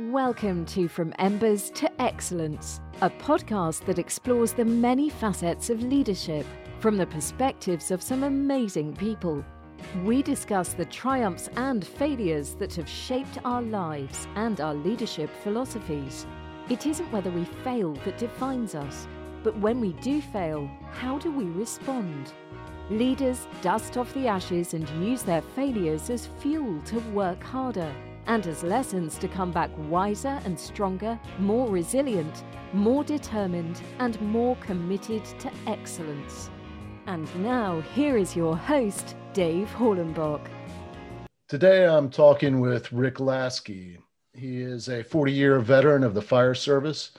Welcome to From Embers to Excellence, a podcast that explores the many facets of leadership from the perspectives of some amazing people. We discuss the triumphs and failures that have shaped our lives and our leadership philosophies. It isn't whether we fail that defines us, but when we do fail, how do we respond? Leaders dust off the ashes and use their failures as fuel to work harder and as lessons to come back wiser and stronger, more resilient, more determined, and more committed to excellence. And now, here is your host, Dave Hollenbach. Today, I'm talking with Rick Lasky. He is a 40 year veteran of the fire service.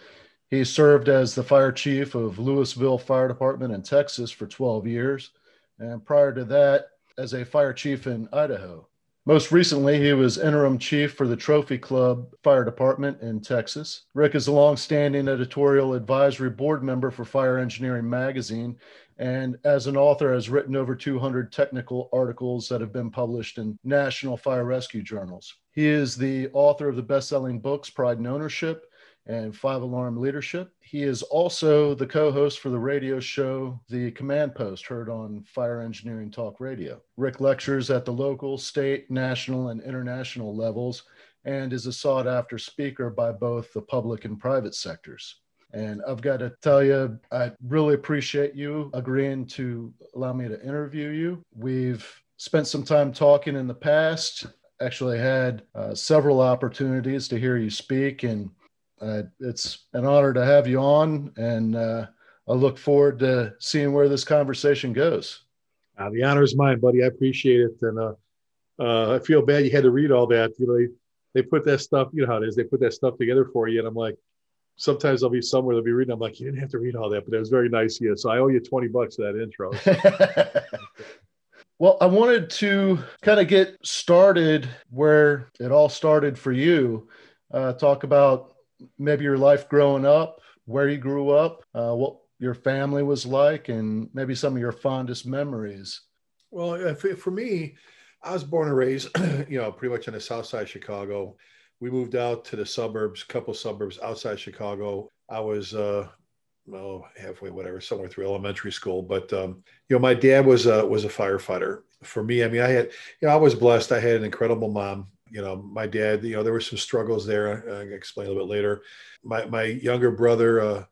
He served as the fire chief of Lewisville Fire Department in Texas for 12 years, and prior to that, as a fire chief in Idaho. Most recently, he was interim chief for the Trophy Club Fire Department in Texas. Rick is a long-standing editorial advisory board member for Fire Engineering Magazine, and as an author has written over 200 technical articles that have been published in national fire rescue journals. He is the author of the best-selling books Pride and Ownership and Five Alarm Leadership. He is also the co host for the radio show The Command Post, heard on Fire Engineering Talk Radio. Rick lectures at the local, state, national, and international levels and is a sought after speaker by both the public and private sectors. And I've got to tell you, I really appreciate you agreeing to allow me to interview you. We've spent some time talking in the past, actually had uh, several opportunities to hear you speak and uh, it's an honor to have you on, and uh, I look forward to seeing where this conversation goes. Uh, the honor is mine, buddy. I appreciate it, and uh, uh, I feel bad you had to read all that. You know, they, they put that stuff. You know how it is. They put that stuff together for you, and I'm like, sometimes I'll be somewhere they'll be reading. I'm like, you didn't have to read all that, but it was very nice of you. So I owe you twenty bucks for that intro. well, I wanted to kind of get started where it all started for you. Uh, talk about maybe your life growing up, where you grew up, uh, what your family was like, and maybe some of your fondest memories. Well, for me, I was born and raised, you know, pretty much on the south side of Chicago. We moved out to the suburbs, couple suburbs outside Chicago. I was, uh, well, halfway, whatever, somewhere through elementary school. But um, you know, my dad was a was a firefighter. For me, I mean, I had, you know, I was blessed. I had an incredible mom you know, my dad, you know, there were some struggles there. I can explain a little bit later. My, my younger brother uh,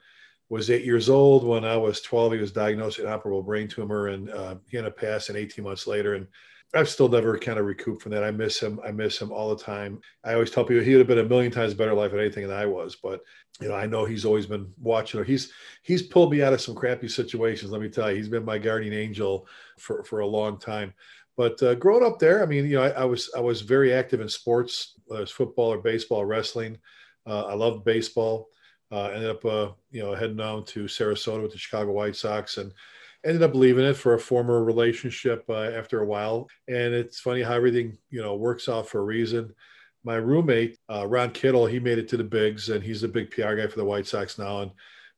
was eight years old when I was 12. He was diagnosed with an operable brain tumor and uh, he ended up passing 18 months later. And I've still never kind of recouped from that. I miss him. I miss him all the time. I always tell people he would have been a million times better life than anything than I was. But you know, I know he's always been watching. Or he's he's pulled me out of some crappy situations. Let me tell you, he's been my guardian angel for for a long time. But uh, growing up there, I mean, you know, I, I, was I was very active in sports, whether football or baseball, wrestling. Uh, I loved baseball. Uh, ended up, uh, you know, heading down to Sarasota with the Chicago White Sox, and ended up leaving it for a former relationship uh, after a while. And it's funny how everything, you know, works out for a reason. My roommate, uh, Ron Kittle, he made it to the bigs, and he's a big PR guy for the White Sox now.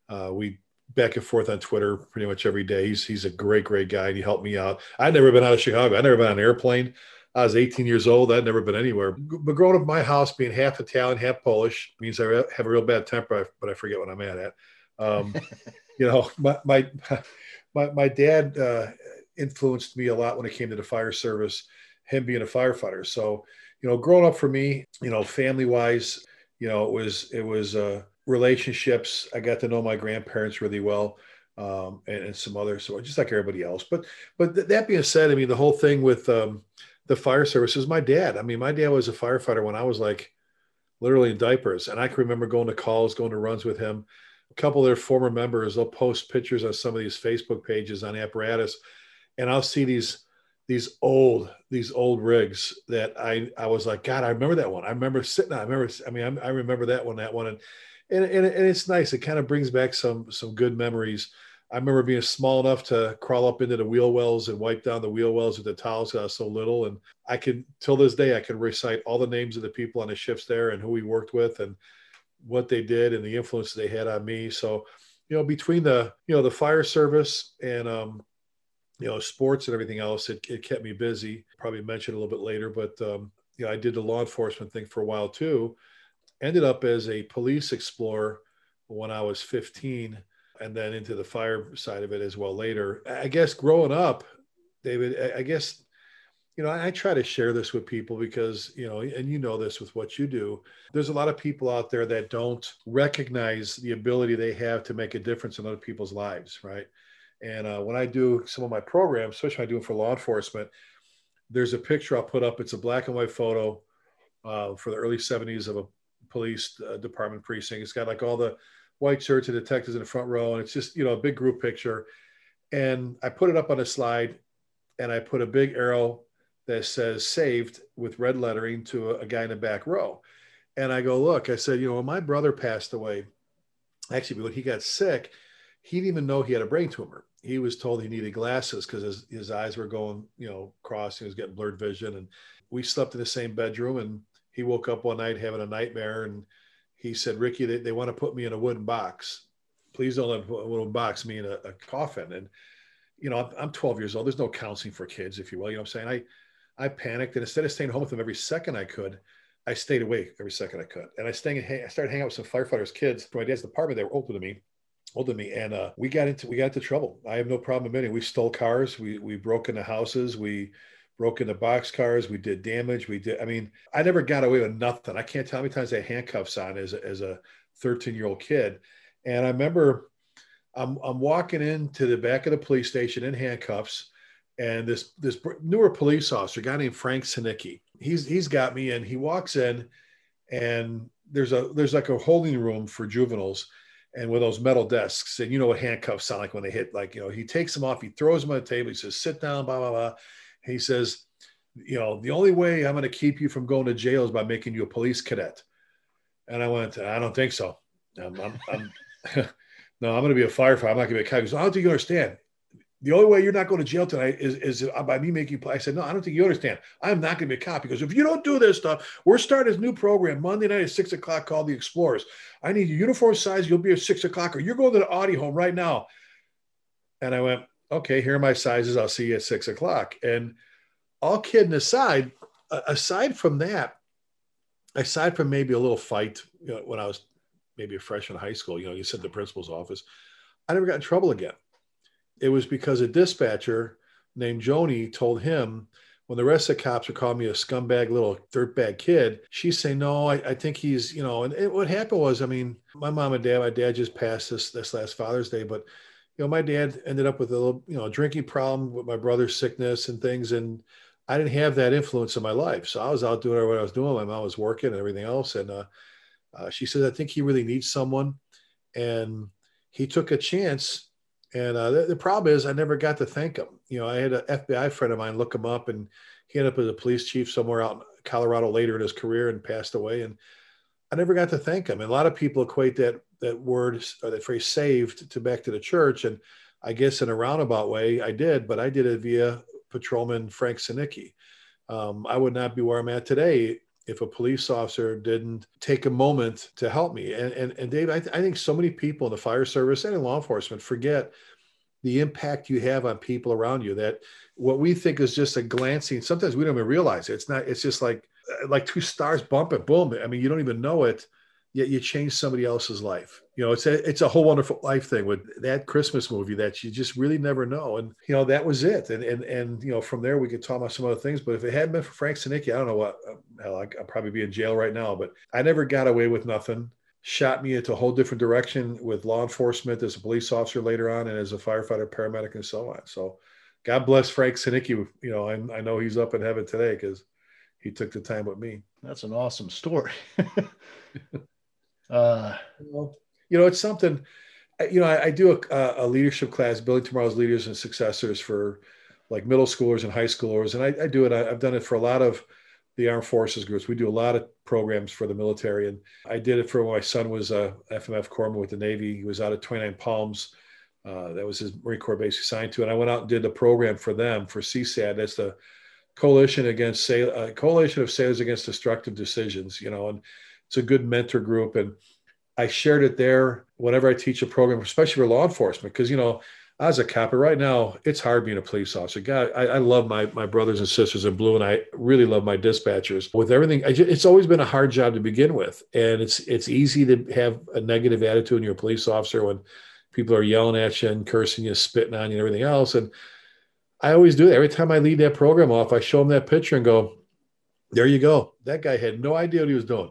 And we back and forth on Twitter pretty much every day. He's he's a great, great guy, and he helped me out. I'd never been out of Chicago. I'd never been on an airplane. I was 18 years old. I'd never been anywhere. But growing up in my house, being half Italian, half Polish, means I have a real bad temper, but I forget what I'm at. at. Um, you know, my my my, my dad uh, influenced me a lot when it came to the fire service. Him being a firefighter, so you know, growing up for me, you know, family wise, you know, it was it was. Uh, relationships. I got to know my grandparents really well. Um, and, and, some others, so just like everybody else. But but th- that being said, I mean the whole thing with um, the fire service is my dad. I mean, my dad was a firefighter when I was like literally in diapers, and I can remember going to calls, going to runs with him. A couple of their former members, they'll post pictures on some of these Facebook pages on apparatus, and I'll see these these old these old rigs that I I was like, God, I remember that one. I remember sitting. I remember. I mean, I, I remember that one. That one, and and, and, and it's nice. It kind of brings back some some good memories. I remember being small enough to crawl up into the wheel wells and wipe down the wheel wells with the towels. I was so little, and I can till this day I can recite all the names of the people on the ships there and who we worked with and what they did and the influence they had on me. So, you know, between the you know the fire service and um, you know sports and everything else, it, it kept me busy. Probably mention a little bit later, but um, you know I did the law enforcement thing for a while too ended up as a police explorer when I was 15 and then into the fire side of it as well later. I guess growing up, David, I guess, you know, I try to share this with people because, you know, and you know this with what you do. There's a lot of people out there that don't recognize the ability they have to make a difference in other people's lives, right? And uh, when I do some of my programs, especially when I do them for law enforcement, there's a picture I'll put up. It's a black and white photo uh, for the early 70s of a police uh, department precinct. It's got like all the white shirts and detectives in the front row, and it's just you know a big group picture. And I put it up on a slide, and I put a big arrow that says "saved" with red lettering to a, a guy in the back row. And I go, look, I said, you know, when my brother passed away, actually when he got sick, he didn't even know he had a brain tumor. He was told he needed glasses because his, his eyes were going, you know, cross. He was getting blurred vision. And we slept in the same bedroom. And he woke up one night having a nightmare. And he said, Ricky, they, they want to put me in a wooden box. Please don't let a wooden box me in a, a coffin. And, you know, I'm, I'm 12 years old. There's no counseling for kids, if you will. You know what I'm saying? I, I panicked. And instead of staying home with them every second I could, I stayed awake every second I could. And I, stayed, I started hanging out with some firefighters' kids from my dad's department. They were older than me older me, and uh, we got into we got into trouble. I have no problem admitting we stole cars, we we broke into houses, we broke into box cars, we did damage, we did. I mean, I never got away with nothing. I can't tell how many times I had handcuffs on as a, as a 13 year old kid, and I remember I'm I'm walking into the back of the police station in handcuffs. And this this newer police officer, a guy named Frank Sinicki, he's he's got me, and he walks in, and there's a there's like a holding room for juveniles, and with those metal desks, and you know what handcuffs sound like when they hit, like, you know, he takes them off, he throws them on the table, he says, sit down, blah, blah, blah. He says, you know, the only way I'm going to keep you from going to jail is by making you a police cadet. And I went, I don't think so. I'm, I'm, I'm no, I'm going to be a firefighter. I'm not going to be a cop. He goes, I don't think you understand the only way you're not going to jail tonight is, is uh, by me making play. I said, no, I don't think you understand. I'm not going to be a cop because if you don't do this stuff, we're starting this new program Monday night at six o'clock called the Explorers. I need your uniform size. You'll be at six o'clock or you're going to the Audy home right now. And I went, okay, here are my sizes. I'll see you at six o'clock. And all kidding aside, aside from that, aside from maybe a little fight you know, when I was maybe a freshman in high school, you know, you said the principal's office, I never got in trouble again it was because a dispatcher named Joni told him when the rest of the cops were calling me a scumbag little dirtbag kid, she's saying, no, I, I think he's, you know, and it, what happened was, I mean, my mom and dad, my dad just passed this, this last Father's Day, but, you know, my dad ended up with a little, you know, drinking problem with my brother's sickness and things. And I didn't have that influence in my life. So I was out doing what I was doing. My mom was working and everything else. And uh, uh, she said, I think he really needs someone. And he took a chance and uh, the, the, problem is, I never got to thank him. You know, I had an FBI friend of mine look him up, and he ended up as a police chief somewhere out in Colorado later in his career and passed away. And I never got to thank him. And a lot of people equate that that word or that phrase "saved" to back to the church. And I guess in a roundabout way, I did, but I did it via Patrolman Frank Sinicki. Um, I would not be where I'm at today if a police officer didn't take a moment to help me. And, and, and Dave, I, th- I think so many people in the fire service and in law enforcement forget the impact you have on people around you that what we think is just a glancing, sometimes we don't even realize it. It's not, it's just like, like two stars bump bumping, boom. I mean, you don't even know it yet you change somebody else's life. You know, it's a it's a whole wonderful life thing with that Christmas movie that you just really never know. And you know, that was it. And and and you know, from there we could talk about some other things. But if it hadn't been for Frank Sinicki, I don't know what hell I'd, probably be in jail right now. But I never got away with nothing. Shot me into a whole different direction with law enforcement as a police officer later on, and as a firefighter, paramedic, and so on. So, God bless Frank Sinicki. You know, I, I know he's up in heaven today because he took the time with me. That's an awesome story. Uh, you know, it's something. You know, I, I do a, a, leadership class, building tomorrow's leaders and successors for like middle schoolers and high schoolers, and I, I do it. I, I've done it for a lot of the armed forces groups. We do a lot of programs for the military, and I did it for when my son was a FMF corpsman with the Navy. He was out at 29 Palms. Uh, that was his Marine Corps base he signed to, and I went out and did the program for them for CSAD. That's the coalition against uh, coalition of sailors against destructive decisions. You know, and it's a good mentor group. And I shared it there whenever I teach a program, especially for law enforcement, because, you know, as a cop, right now it's hard being a police officer. God, I, I, love my my brothers and sisters in blue, and I really love my dispatchers. With everything, just, it's always been a hard job to begin with, and it's it's easy to have a negative attitude when you're a police officer when people are yelling at you and cursing you, spitting on you, and everything else. And I always do that. Every time I lead that program off, I show them that picture and go, "There you go." That guy had no idea what he was doing.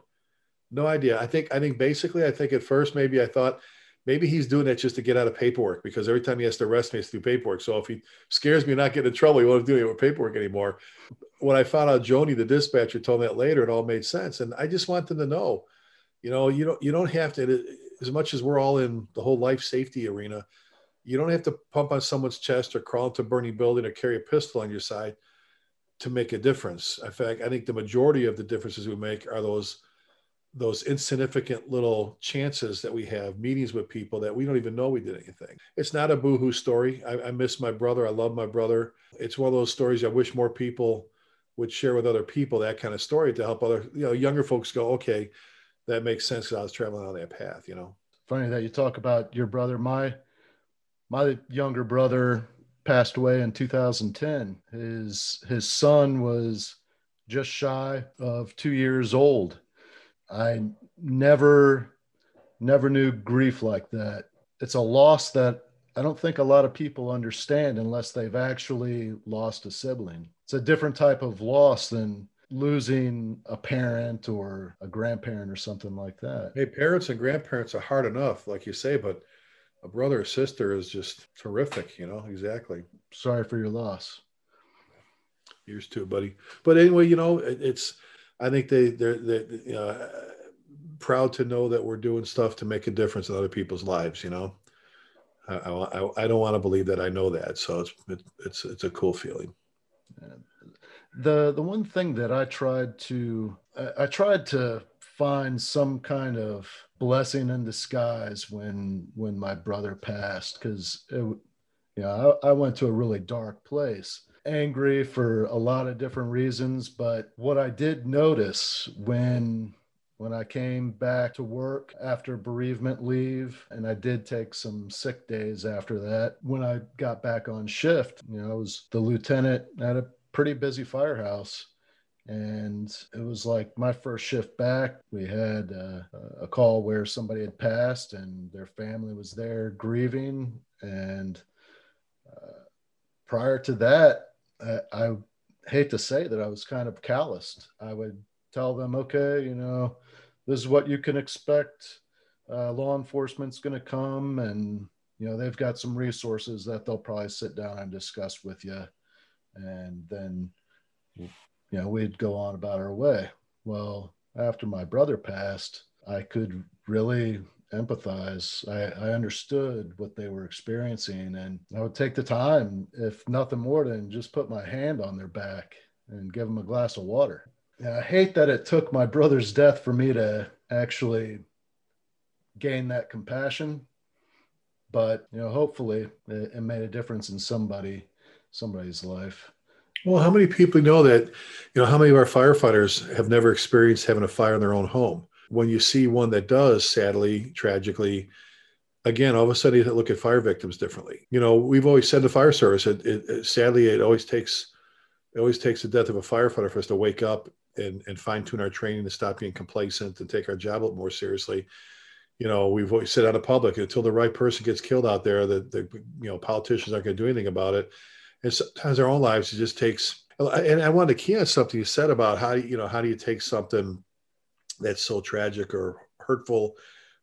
No idea. I think I think basically, I think at first maybe I thought maybe he's doing that just to get out of paperwork because every time he has to arrest me, to do paperwork. So if he scares me not getting in trouble, he won't do it with paperwork anymore. When I found out Joni, the dispatcher, told me that later, it all made sense. And I just want them to know, you know, you don't you don't have to as much as we're all in the whole life safety arena, you don't have to pump on someone's chest or crawl into a burning building or carry a pistol on your side to make a difference. In fact, I think the majority of the differences we make are those those insignificant little chances that we have meetings with people that we don't even know we did anything. It's not a boohoo story. I, I, miss my brother. I love my brother. It's one of those stories I wish more people would share with other people that kind of story to help other, you know, younger folks go, okay, that makes sense. Because i was traveling on that path, you know. Funny that you talk about your brother. My my younger brother passed away in 2010. His his son was just shy of two years old I never, never knew grief like that. It's a loss that I don't think a lot of people understand unless they've actually lost a sibling. It's a different type of loss than losing a parent or a grandparent or something like that. Hey, parents and grandparents are hard enough, like you say, but a brother or sister is just terrific, you know, exactly. Sorry for your loss. Yours too, buddy. But anyway, you know, it's I think they they're, they're uh, proud to know that we're doing stuff to make a difference in other people's lives. You know, I, I, I don't want to believe that I know that, so it's it, it's it's a cool feeling. The the one thing that I tried to I tried to find some kind of blessing in disguise when when my brother passed because it you know I, I went to a really dark place angry for a lot of different reasons but what i did notice when when i came back to work after bereavement leave and i did take some sick days after that when i got back on shift you know i was the lieutenant at a pretty busy firehouse and it was like my first shift back. We had uh, a call where somebody had passed and their family was there grieving and uh, prior to that I, hate to say that I was kind of calloused. I would tell them, okay, you know, this is what you can expect. Uh, law enforcement's going to come and, you know, they've got some resources that they'll probably sit down and discuss with you. And then, you know, we'd go on about our way. Well, after my brother passed, I could really empathize. I, I understood what they were experiencing, and I would take the time, if nothing more than just put my hand on their back and give them a glass of water. And I hate that it took my brother's death for me to actually gain that compassion, but you know, hopefully, it, it made a difference in somebody, somebody's life. Well, how many people know that? You know, how many of our firefighters have never experienced having a fire in their own home? When you see one that does, sadly, tragically, again, all of a sudden you look at fire victims differently. You know, we've always said the fire service, it, it, it, sadly, it always takes it always takes the death of a firefighter for us to wake up and, and fine tune our training to stop being complacent and take our job a little more seriously. You know, we've always said out of public until the right person gets killed out there, that the you know politicians aren't going to do anything about it. And sometimes our own lives, it just takes. And I wanted to key on something you said about how you know how do you take something that's so tragic or hurtful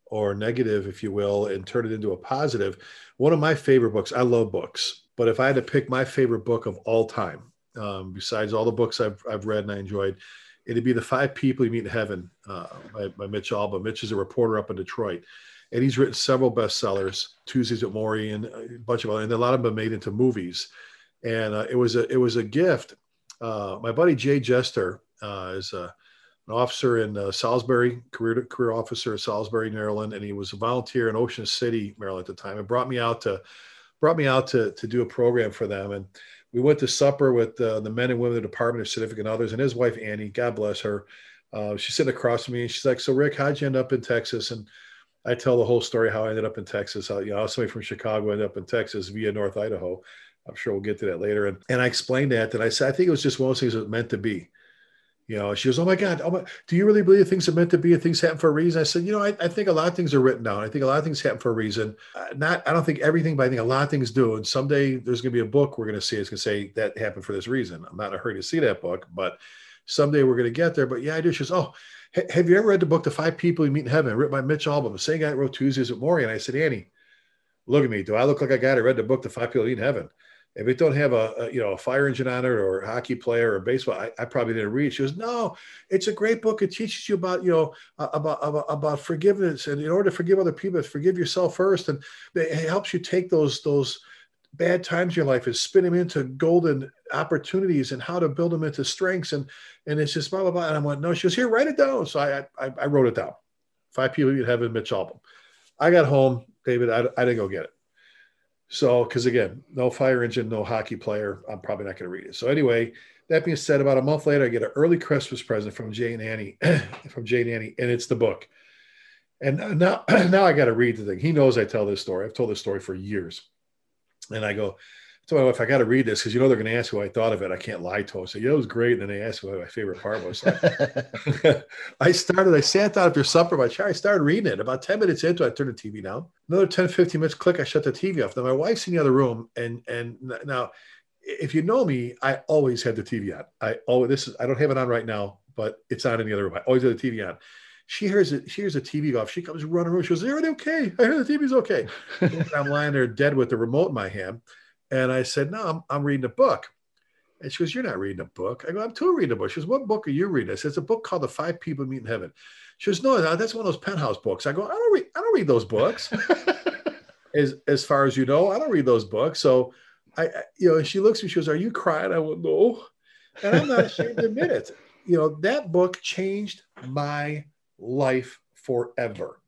or negative, if you will, and turn it into a positive. One of my favorite books, I love books, but if I had to pick my favorite book of all time, um, besides all the books I've, I've read and I enjoyed, it'd be The Five People You Meet in Heaven uh, by, by Mitch Albom. Mitch is a reporter up in Detroit. And he's written several bestsellers, Tuesdays with Morrie, and a bunch of other, and a lot of them made into movies. And uh, it was a it was a gift. Uh, my buddy Jay Jester uh, is a an officer in uh, Salisbury, career career officer in Salisbury, Maryland, and he was a volunteer in Ocean City, Maryland at the time. It brought me out to brought me out to to do a program for them, and we went to supper with uh, the men and women of the Department of Significant Others and his wife Annie. God bless her. Uh, she's sitting across from me, and she's like, "So Rick, how'd you end up in Texas?" And I tell the whole story how I ended up in Texas. How, you know, somebody from Chicago, ended up in Texas via North Idaho. I'm sure we'll get to that later. And, and I explained that, and I said, I think it was just one of those things that was meant to be. You know, she goes, "Oh my God, oh my, do you really believe things are meant to be and things happen for a reason?" I said, "You know, I, I think a lot of things are written down. I think a lot of things happen for a reason. Uh, not, I don't think everything, but I think a lot of things do. And someday there's going to be a book we're going to see. It's going to say that happened for this reason. I'm not in a hurry to see that book, but someday we're going to get there. But yeah, I do." She goes, "Oh, have you ever read the book, The Five People You Meet in Heaven, written by Mitch Albom, the same guy that wrote Tuesdays at Morrie?" And I said, "Annie, look at me. Do I look like a guy that read the book, The Five People You Meet in Heaven?" If it don't have a, a, you know a fire engine on it or a hockey player or baseball, I, I, probably didn't read. She goes, no, it's a great book. It teaches you about you know about about, about forgiveness and in order to forgive other people, forgive yourself first, and it helps you take those those bad times in your life and spin them into golden opportunities and how to build them into strengths and and it's just blah blah blah. And I went, no, she goes, here, write it down. So I I, I wrote it down. Five people have in Mitch Albom I got home, David. I, I didn't go get it. So, because again, no fire engine, no hockey player, I'm probably not going to read it. So, anyway, that being said, about a month later, I get an early Christmas present from Jay and Annie, from Jay and Annie, and it's the book. And now, now I got to read the thing. He knows I tell this story. I've told this story for years. And I go, so my wife, I got to read this because you know they're going to ask who I thought of it. I can't lie to them. So yeah, it was great. And then they asked what my favorite part was. I started, I sat down after supper my chair. I started reading it. About 10 minutes into it, I turned the TV down. Another 10, 15 minutes, click, I shut the TV off. Now my wife's in the other room. And and now if you know me, I always had the TV on. I always this is I don't have it on right now, but it's on in the other room. I always have the TV on. She hears it, she hears a TV go off. She comes running around. She goes, Is everything okay? I hear the TV's okay. I'm lying there dead with the remote in my hand. And I said, No, I'm, I'm reading a book. And she goes, You're not reading a book. I go, I'm too reading a book. She goes, What book are you reading? I said, It's a book called The Five People Meet in Heaven. She goes, No, that's one of those penthouse books. I go, I don't read, I don't read those books. as as far as you know, I don't read those books. So I, you know, she looks at me, she goes, Are you crying? I went, No. And I'm not ashamed to admit it. You know, that book changed my life forever.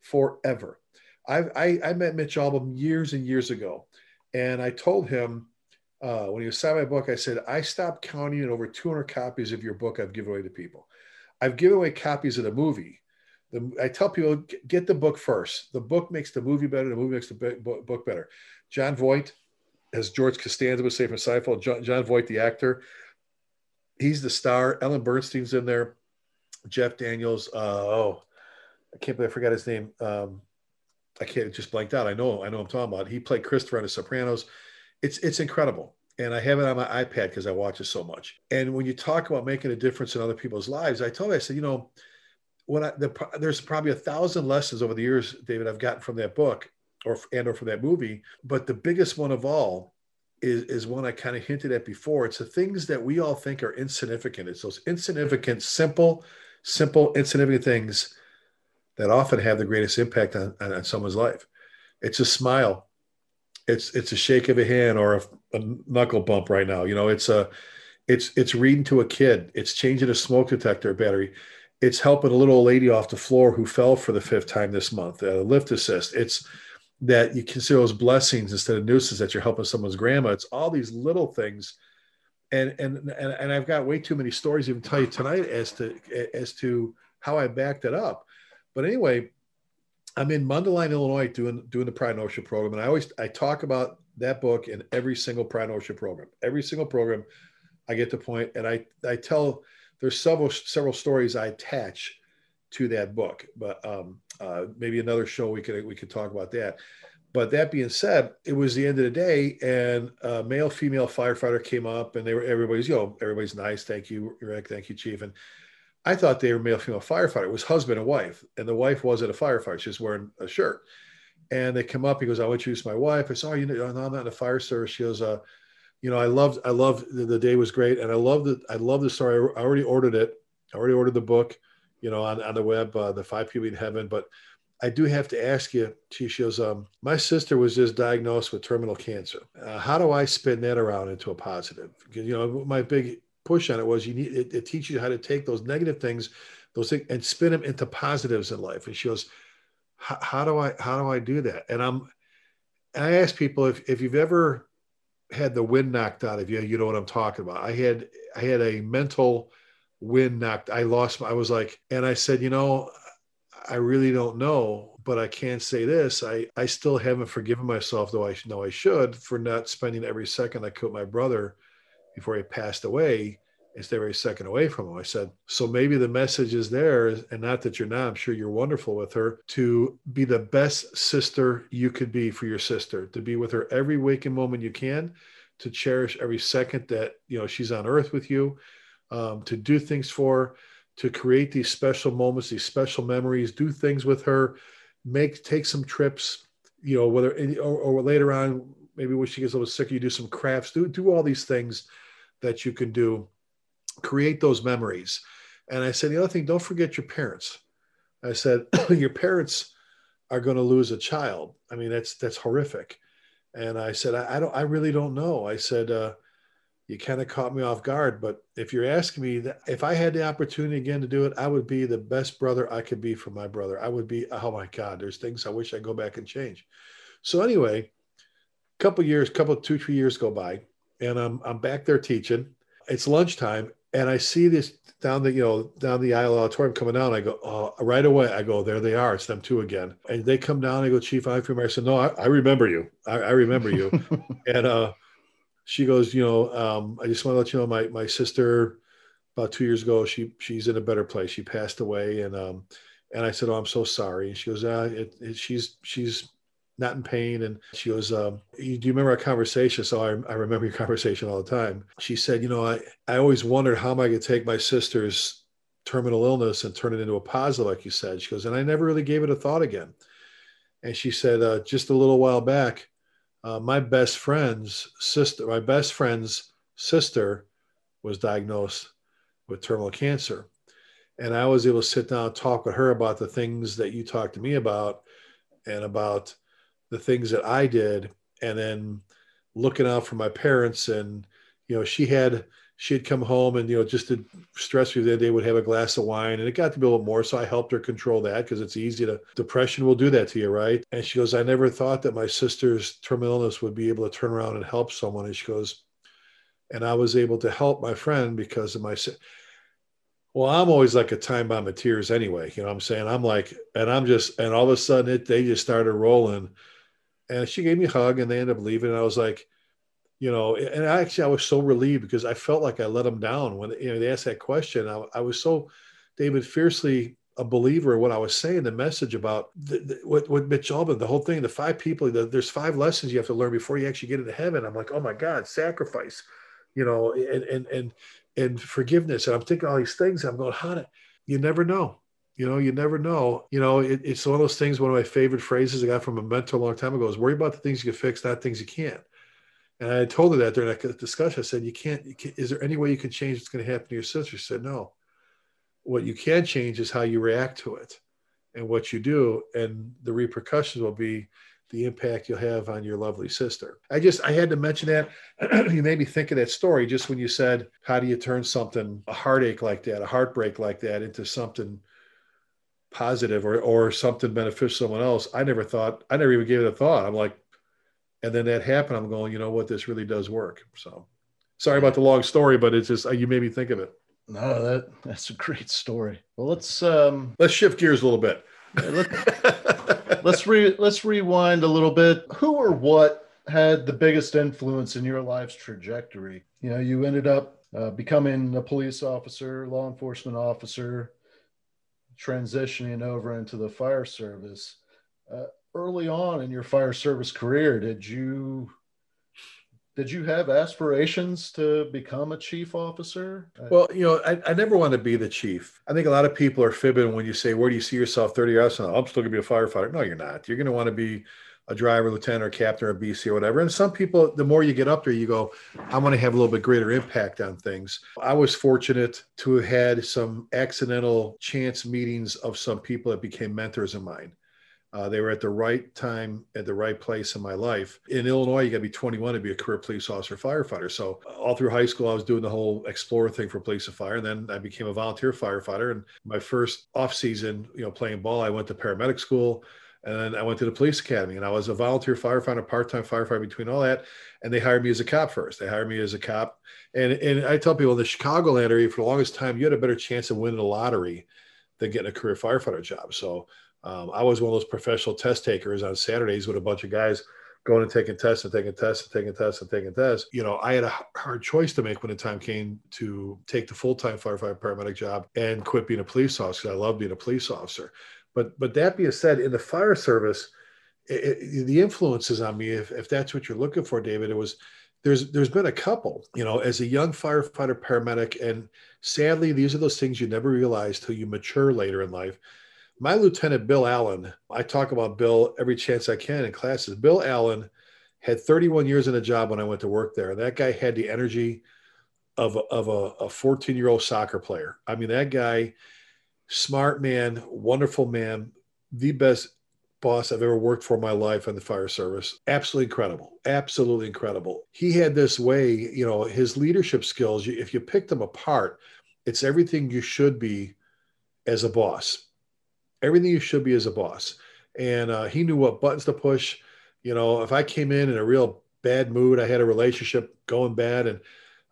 Forever. I've, I, I met Mitch Albom years and years ago. And I told him uh, when he was signing my book, I said, I stopped counting in over 200 copies of your book I've given away to people. I've given away copies of the movie. The, I tell people, get the book first. The book makes the movie better. The movie makes the book better. Jon Voight, as George Costanza would say from Seinfeld, John, Jon Voight, the actor, he's the star. Ellen Burstyn's in there. Jeff Daniels. Uh, oh, I can't believe I forgot his name. Um, I can't just blanked out. I know, I know I'm talking about. He played Christopher on The Sopranos. It's it's incredible. And I have it on my iPad because I watch it so much. And when you talk about making a difference in other people's lives, I told him, I said, you know, when I the, there's probably a thousand lessons over the years, David, I've gotten from that book or and or from that movie. But the biggest one of all is, is one I kind of hinted at before. It's the things that we all think are insignificant. It's those insignificant, simple, simple, insignificant things that often have the greatest impact on, on, on someone's life. It's a smile. It's it's a shake of a hand or a, a, knuckle bump right now. You know, it's a it's it's reading to a kid. It's changing a smoke detector battery. It's helping a little lady off the floor who fell for the fifth time this month. at A lift assist. It's that you consider those blessings instead of nuisances that you're helping someone's grandma. It's all these little things. And, and and and I've got way too many stories to even tell you tonight as to as to how I backed it up. But anyway, I'm in Mundelein, Illinois, doing doing the Pride and program, and I always I talk about that book in every single Pride and program. Every single program, I get the point, and I I tell there's several several stories I attach to that book, but um, uh, maybe another show we could we could talk about that. But that being said, it was the end of the day, and a male female firefighter came up, and they were everybody's you know everybody's nice, thank you, Rick, thank you, Chief, and I thought they were male female firefighter. It was husband and wife, and the wife wasn't a firefighter; she was wearing a shirt. And they come up. He goes, "I want to introduce my wife." I said, "Oh, you know, no, I'm not in the fire service." She goes, uh, "You know, I loved, I loved the, the day was great, and I love the, I love the story. I already ordered it. I already ordered the book, you know, on, on the web, uh, the Five People in Heaven. But I do have to ask you." She goes, um, "My sister was just diagnosed with terminal cancer. Uh, how do I spin that around into a positive? You know, my big push on it was you need it, it teaches you how to take those negative things, those things, and spin them into positives in life. And she goes, "How do I how do I do that?" And I'm and I ask people if if you've ever had the wind knocked out of you, you know what I'm talking about. I had I had a mental wind knocked. I lost. My, I was like, and I said, you know, I really don't know but I can't say this. I, I still haven't forgiven myself, though I know I should, for not spending every second I could with my brother before he passed away and stay every second away from him. I said, so maybe the message is there, and not that you're not, I'm sure you're wonderful with her, to be the best sister you could be for your sister, to be with her every waking moment you can, to cherish every second that, you know, she's on earth with you, um, to do things for, to create these special moments, these special memories, do things with her, make, take some trips, you know, whether, or, or later on, maybe when she gets a little sick, you do some crafts, do, do all these things that you can do create those memories. And I said, the other thing, don't forget your parents. I said, your parents are going to lose a child. I mean, that's that's horrific. And I said, I, I don't, I really don't know. I said, uh, you kind of caught me off guard, but if you're asking me that, if I had the opportunity again to do it, I would be the best brother I could be for my brother. I would be, oh my God, there's things I wish I go back and change. So anyway, a couple years, couple two, three years go by, and I'm I'm back there teaching. It's lunchtime, and I see this down the you know down the aisle auditorium coming down. I go oh, right away. I go there they are. It's them two again. And they come down. I go Chief I I said no, I, I remember you. I, I remember you. and uh, she goes, you know, um, I just want to let you know my my sister about two years ago she she's in a better place. She passed away and um, and I said oh I'm so sorry. And she goes ah, it, it, she's she's not in pain. And she goes, um, Do you remember our conversation? So I, I remember your conversation all the time. She said, You know, I, I always wondered how am I going to take my sister's terminal illness and turn it into a positive, like you said. She goes, And I never really gave it a thought again. And she said, uh, Just a little while back, uh, my best friend's sister, my best friend's sister was diagnosed with terminal cancer. And I was able to sit down and talk with her about the things that you talked to me about and about the things that I did and then looking out for my parents and you know she had she had come home and you know just to stress me that they would have a glass of wine and it got to be a little more so i helped her control that because it's easy to depression will do that to you right? And she goes i never thought that my sister's terminal illness would be able to turn around and help someone. And she goes and i was able to help my friend because of my well i'm always like a time bomb of tears anyway you know what i'm saying? I'm like and i'm just and all of a sudden it they just started rolling and she gave me a hug and they ended up leaving. And I was like, you know, and actually I was so relieved because I felt like I let them down when you know they asked that question. I, I was so David fiercely a believer in what I was saying, the message about the, the, what, what Mitch Albom, the whole thing, the five people, the, there's five lessons you have to learn before you actually get into heaven. I'm like, oh my God, sacrifice, you know, and and and and forgiveness. And I'm thinking all these things. I'm going, how to, you never know. You know, you never know. You know, it, it's one of those things. One of my favorite phrases I got from a mentor a long time ago is worry about the things you can fix, not things you can't. And I told her that during that discussion. I said, you can't, you can't is there any way you can change what's going to happen to your sister? She said, no. What you can change is how you react to it and what you do. And the repercussions will be the impact you'll have on your lovely sister. I just I had to mention that. you made me think of that story just when you said, how do you turn something, a heartache like that, a heartbreak like that, into something positive or or something beneficial to someone else, I never thought, I never even gave it a thought. I'm like, and then that happened. I'm going, you know what, this really does work. So sorry about the long story, but it's just you made me think of it. No, that that's a great story. Well, let's um let's shift gears a little bit. Let, let's re let's rewind a little bit. Who or what had the biggest influence in your life's trajectory? You know, you ended up uh, becoming a police officer, law enforcement officer, transitioning over into the fire service. Uh, early on in your fire service career, did you did you have aspirations to become a chief officer? Well, you know, I, I never want to be the chief. I think a lot of people are fibbing when you say, "Where do you see yourself 30 years from now?" I'm still going to be a firefighter. No, you're not. You're going to want to be a driver, lieutenant, or captain, or BC, or whatever. And some people, the more you get up there, you go, I want to have a little bit greater impact on things. I was fortunate to have had some accidental chance meetings of some people that became mentors of mine. Uh, they were at the right time at the right place in my life. In Illinois, you got to be 21 to be a career police officer firefighter. So all through high school, I was doing the whole explorer thing for police and fire. And then I became a volunteer firefighter. And my first off season, you know, playing ball, I went to paramedic school. And then I went to the police academy and I was a volunteer firefighter, part-time firefighter between all that. And they hired me as a cop first. They hired me as a cop. And, and I tell people in the Chicagoland area, for the longest time, you had a better chance of winning the lottery than getting a career firefighter job. So Um, I was one of those professional test takers on Saturdays with a bunch of guys going and taking tests and taking tests and taking tests and taking tests. You know, I had a hard choice to make when the time came to take the full time firefighter paramedic job and quit being a police officer. I love being a police officer. But but that being said, in the fire service, it, it, the influences on me, if, if that's what you're looking for, David, it was there's there's been a couple, you know, as a young firefighter paramedic, and sadly, these are those things you never realize till you mature later in life. My lieutenant Bill Allen, I talk about Bill every chance I can in classes. Bill Allen had 31 years in a job when I went to work there. That guy had the energy of of a 14 year old soccer player. I mean, that guy, smart man, wonderful man, the best boss I've ever worked for in my life in the fire service. Absolutely incredible. Absolutely incredible. He had this way, you know, his leadership skills, if you pick them apart, it's everything you should be as a boss. Everything you should be as a boss. And uh, he knew what buttons to push. You know, if I came in in a real bad mood, I had a relationship going bad, and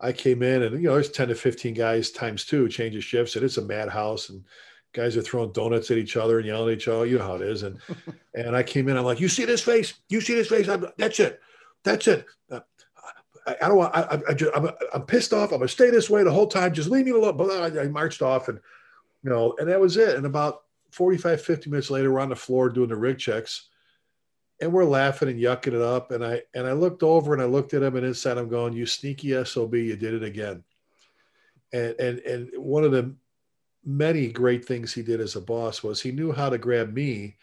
I came in and, you know, there's 10 to 15 guys times two changes shifts, and it's a madhouse. And guys are throwing donuts at each other and yelling at each other. You know how it is. And and I came in. I'm like, you see this face? You see this face? I'm, that's it. That's it. Uh, I, I, don't want. I, I, I just, I'm, I'm pissed off. I'm gonna stay this way the whole time. Just leave me alone. But I, I marched off, and you know, and that was it. And about 45, 50 minutes later, we're on the floor doing the rig checks, and we're laughing and yucking it up. And I and I looked over and I looked at him, and inside I'm going, "You sneaky sob, you did it again." And and and one of the many great things he did as a boss was he knew how to grab me,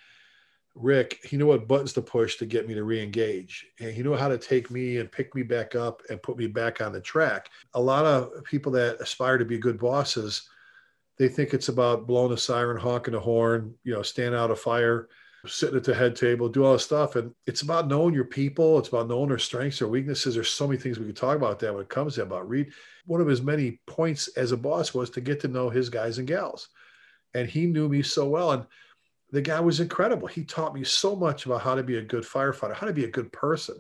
Rick. He knew what buttons to push to get me to re-engage, and he knew how to take me and pick me back up and put me back on the track. A lot of people that aspire to be good bosses, they think it's about blowing a siren, honking a horn, you know, stand out a fire sitting at the head table, do all this stuff. And it's about knowing your people. It's about knowing their strengths, their weaknesses. There's so many things we could talk about that when it comes to about Reed. One of his many points as a boss was to get to know his guys and gals. And he knew me so well. And the guy was incredible. He taught me so much about how to be a good firefighter, how to be a good person,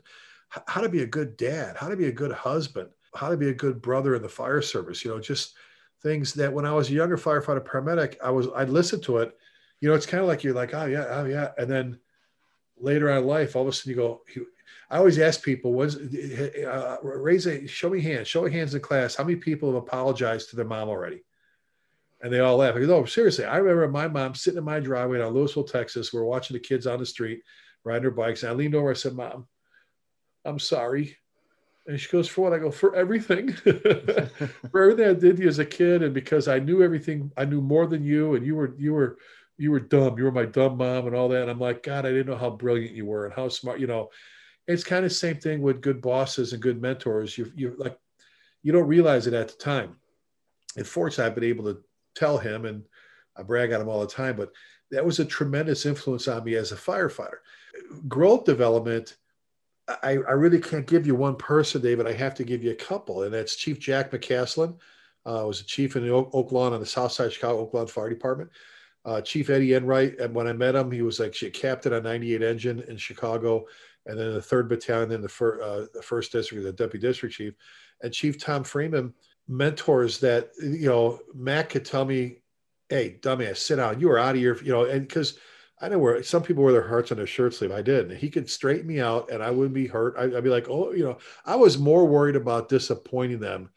how to be a good dad, how to be a good husband, how to be a good brother in the fire service. You know, just things that when I was a younger firefighter paramedic, I was I'd listen to it you know, it's kind of like you're like, oh yeah, oh yeah, and then later on in life, all of a sudden you go. I always ask people, "Was uh, raise a show me hands, show me hands in class. How many people have apologized to their mom already?" And they all laugh. I go, "No, seriously." I remember my mom sitting in my driveway in Lewisville, Texas. We are watching the kids on the street riding their bikes, and I leaned over. I said, "Mom, I'm sorry." And she goes, For what? I go, For everything. for everything I did you as a kid. And because I knew everything, I knew more than you, and you were you were you were dumb. You were my dumb mom and all that. And I'm like, God, I didn't know how brilliant you were and how smart, you know, it's kind of same thing with good bosses and good mentors. You, you like, you don't realize it at the time. And fortunately, I've been able to tell him and I brag on him all the time, but that was a tremendous influence on me as a firefighter. Growth development, I, I really can't give you one person, David. I have to give you a couple, and that's Chief Jack McCaslin. Uh, was a chief in the Oak, Lawn on the South Side of Chicago Oak Lawn Fire Department uh, Chief Eddie Enright. And when I met him, he was like a captain on 98 Engine in Chicago, and then the third battalion in the, fir- uh, the first district, the deputy district chief, and Chief Tom Freeman, mentors that you know. Matt could tell me, "Hey, dumbass, sit down. You are out of your," you know, and because. I know where some people wear their hearts on their shirt sleeve. I did. And he could straighten me out and I wouldn't be hurt. I'd, I'd, be like, oh, you know, I was more worried about disappointing them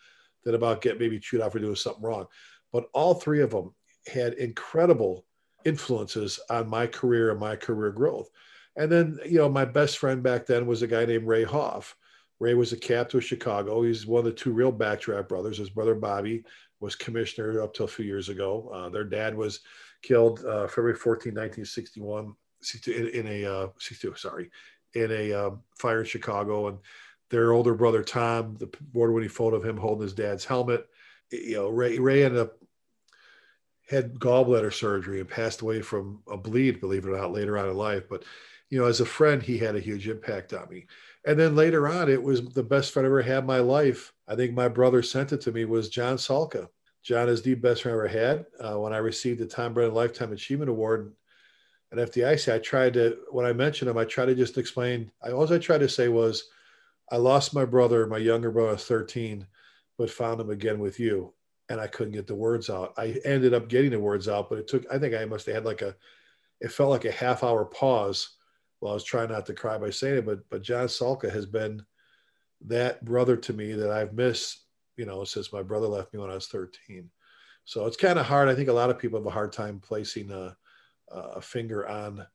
than about getting maybe chewed out for doing something wrong. But all three of them had incredible influences on my career and my career growth. And then, you know, my best friend back then was a guy named Ray Hoff. Ray was a captain of Chicago. He's one of the two real backdraft brothers. His brother Bobby was commissioner up till a few years ago. Uh, their dad was killed uh, February 14, 1961, in, in a uh, 62, sorry, in a um, fire in Chicago. And their older brother Tom, the award-winning photo of him holding his dad's helmet. You know, Ray Ray ended up had gallbladder surgery and passed away from a bleed, believe it or not, later on in life. But, you know, as a friend, he had a huge impact on me. And then later on, it was the best friend I ever had in my life. I think my brother sent it to me was John Salka. John is the best friend I ever had. Uh, when I received the Tom Brennan Lifetime Achievement Award at FDIC, I tried to, when I mentioned him, I tried to just explain, I, all I tried to say was, I lost my brother, my younger brother, 13, but found him again with you and I couldn't get the words out. I ended up getting the words out, but it took, I think I must have had like a it felt like a half hour pause while I was trying not to cry by saying it. But but John Salka has been that brother to me that I've missed, you know, since my brother left me when I was 13. So it's kind of hard. I think a lot of people have a hard time placing a, a finger on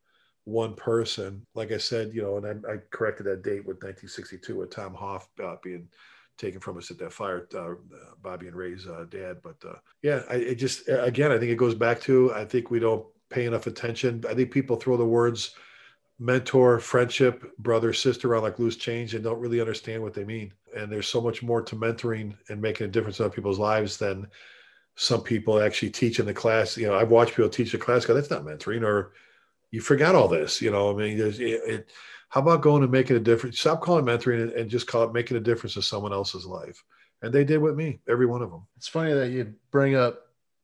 one person. Like I said, you know, and I, I corrected that date with 1962 with Tom Hoff uh, being taken from us at that fire, uh, Bobby and Ray's uh, dad. But uh, yeah, I it just again, I think it goes back to I think we don't pay enough attention. I think people throw the words mentor, friendship, brother, sister around like loose change and don't really understand what they mean. And there's so much more to mentoring and making a difference in other people's lives than some people actually teach in the class. You know, I've watched people teach a class, go, that's not mentoring, or you forgot all this. You know, I mean, there's it, it how about going and making a difference? Stop calling mentoring and, and just call it making a difference in someone else's life. And they did with me, every one of them. It's funny that you bring up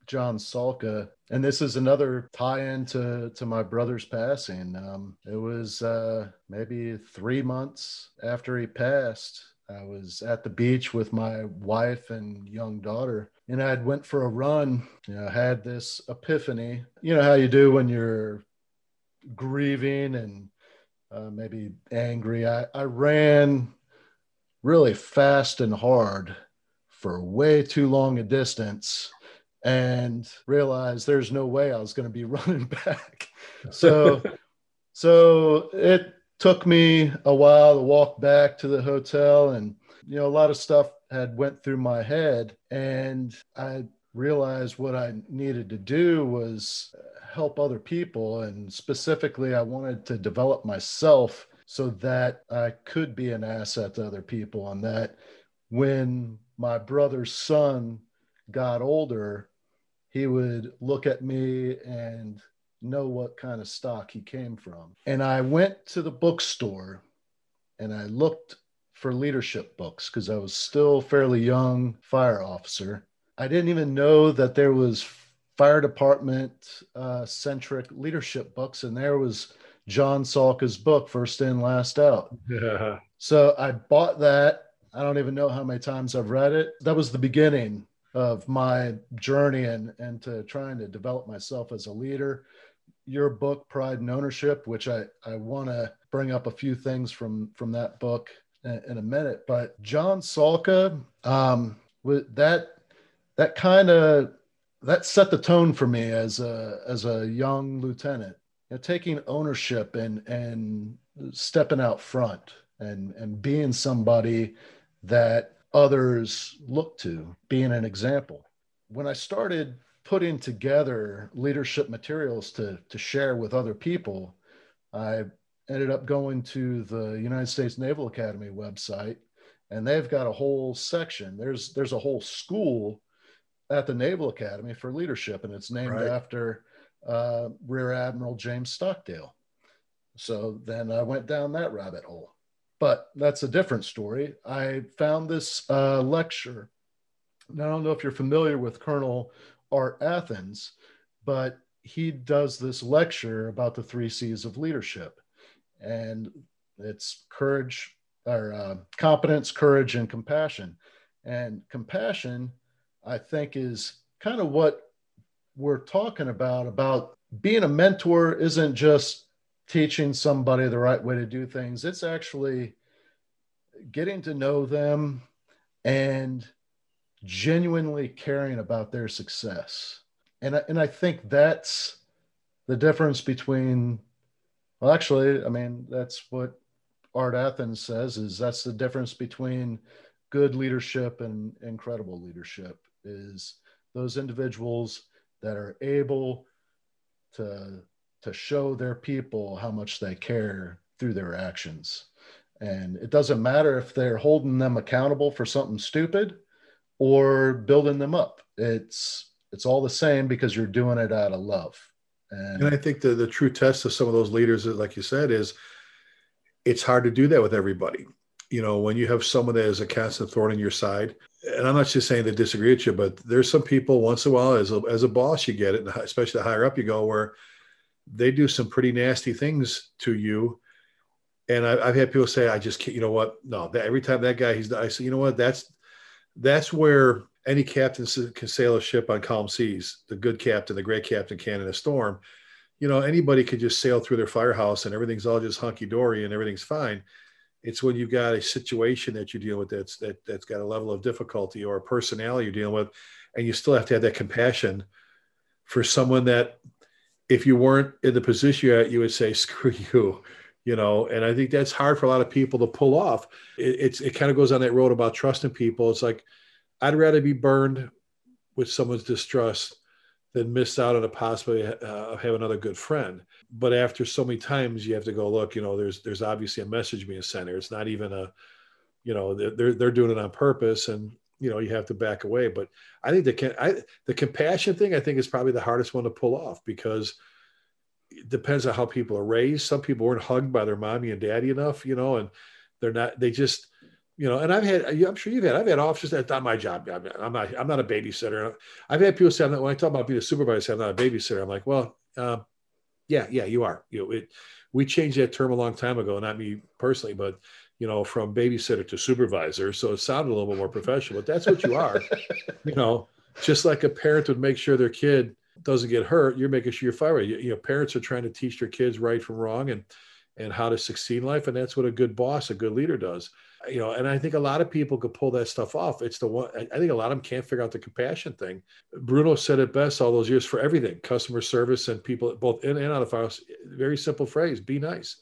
John Salka, and this is another tie-in to to my brother's passing. Um, it was uh, maybe three months after he passed. I was at the beach with my wife and young daughter, and I had went for a run. You know, had this epiphany. You know how you do when you're grieving and uh, maybe angry. I, I ran really fast and hard for way too long a distance and realized there's no way I was going to be running back. So, so it took me a while to walk back to the hotel and, you know, a lot of stuff had went through my head and I realized what I needed to do was help other people. And specifically, I wanted to develop myself so that I could be an asset to other people. And that when my brother's son got older, he would look at me and know what kind of stock he came from. And I went to the bookstore and I looked for leadership books because I was still fairly young fire officer. I didn't even know that there was fire department uh, centric leadership books, and there was John Salka's book, First In, Last Out. Yeah. So I bought that. I don't even know how many times I've read it. That was the beginning of my journey and, and to trying to develop myself as a leader. Your book, Pride and Ownership, which I, I want to bring up a few things from, from that book in, in a minute. But John Salka, um, with that, that kind of that set the tone for me as a as a young lieutenant. You know, taking ownership and and stepping out front and and being somebody that others look to, being an example. When I started putting together leadership materials to to share with other people, I ended up going to the United States Naval Academy website, and they've got a whole section. There's there's a whole school at the Naval Academy for leadership, and it's named right. after uh, Rear Admiral James Stockdale. So then I went down that rabbit hole. But that's a different story. I found this uh, lecture. Now, I don't know if you're familiar with Colonel Art Athens, but he does this lecture about the three C's of leadership. And it's courage, or uh, competence, courage, and compassion. And compassion I think is kind of what we're talking about about being a mentor isn't just teaching somebody the right way to do things. It's actually getting to know them and genuinely caring about their success. And I, and I think that's the difference between well actually i mean that's what art athens says is that's the difference between good leadership and incredible leadership is those individuals that are able to to show their people how much they care through their actions. And it doesn't matter if they're holding them accountable for something stupid or building them up. It's it's all the same because you're doing it out of love. And, and i think the, the true test of some of those leaders like you said is it's hard to do that with everybody you know when you have someone that is a constant thorn in your side and I'm not just saying they disagree with you, but there's some people once in a while as a, as a boss, you get it, and especially the higher up you go, where they do some pretty nasty things to you. And I, have had people say, I just can't, you know what? No, that, every time that guy, he's, I say, you know what? That's, that's where any captain can sail a ship on calm seas. The good captain, the great captain can in a storm. you know, anybody could just sail through their firehouse and everything's all just hunky dory and everything's fine. It's when you've got a situation that you deal with that's that that's got a level of difficulty or a personality you're dealing with, and you still have to have that compassion for someone that if you weren't in the position you're at, you would say, screw you, you know, and I think that's hard for a lot of people to pull off. It, it's, it kind of goes on that road about trusting people. It's like, I'd rather be burned with someone's distrust than miss out on a possibility uh, of having another good friend. But after so many times, you have to go look. You know, there's there's obviously a message being sent here. It's not even a, you know, they're they're doing it on purpose, and you know you have to back away. But I think the can I the compassion thing I think is probably the hardest one to pull off because it depends on how people are raised. Some people weren't hugged by their mommy and daddy enough, you know, and they're not. They just you know, and I've had, I'm sure you've had, I've had officers that's not my job. I'm not, I'm not a babysitter. I've had people say, I'm not, when I talk about being a supervisor, I'm not a babysitter. I'm like, well, uh, yeah, yeah, you are. You know, it, we changed that term a long time ago, not me personally, but you know, from babysitter to supervisor. So it sounded a little bit more professional, but that's what you are. you know, just like a parent would make sure their kid doesn't get hurt, you're making sure you're fire. You, you know, parents are trying to teach their kids right from wrong and and how to succeed in life, and that's what a good boss, a good leader does you know, and I think a lot of people could pull that stuff off. It's the one I think a lot of them can't figure out the compassion thing. Bruno said it best all those years for everything, customer service and people both in and out of house. Very simple phrase: be nice.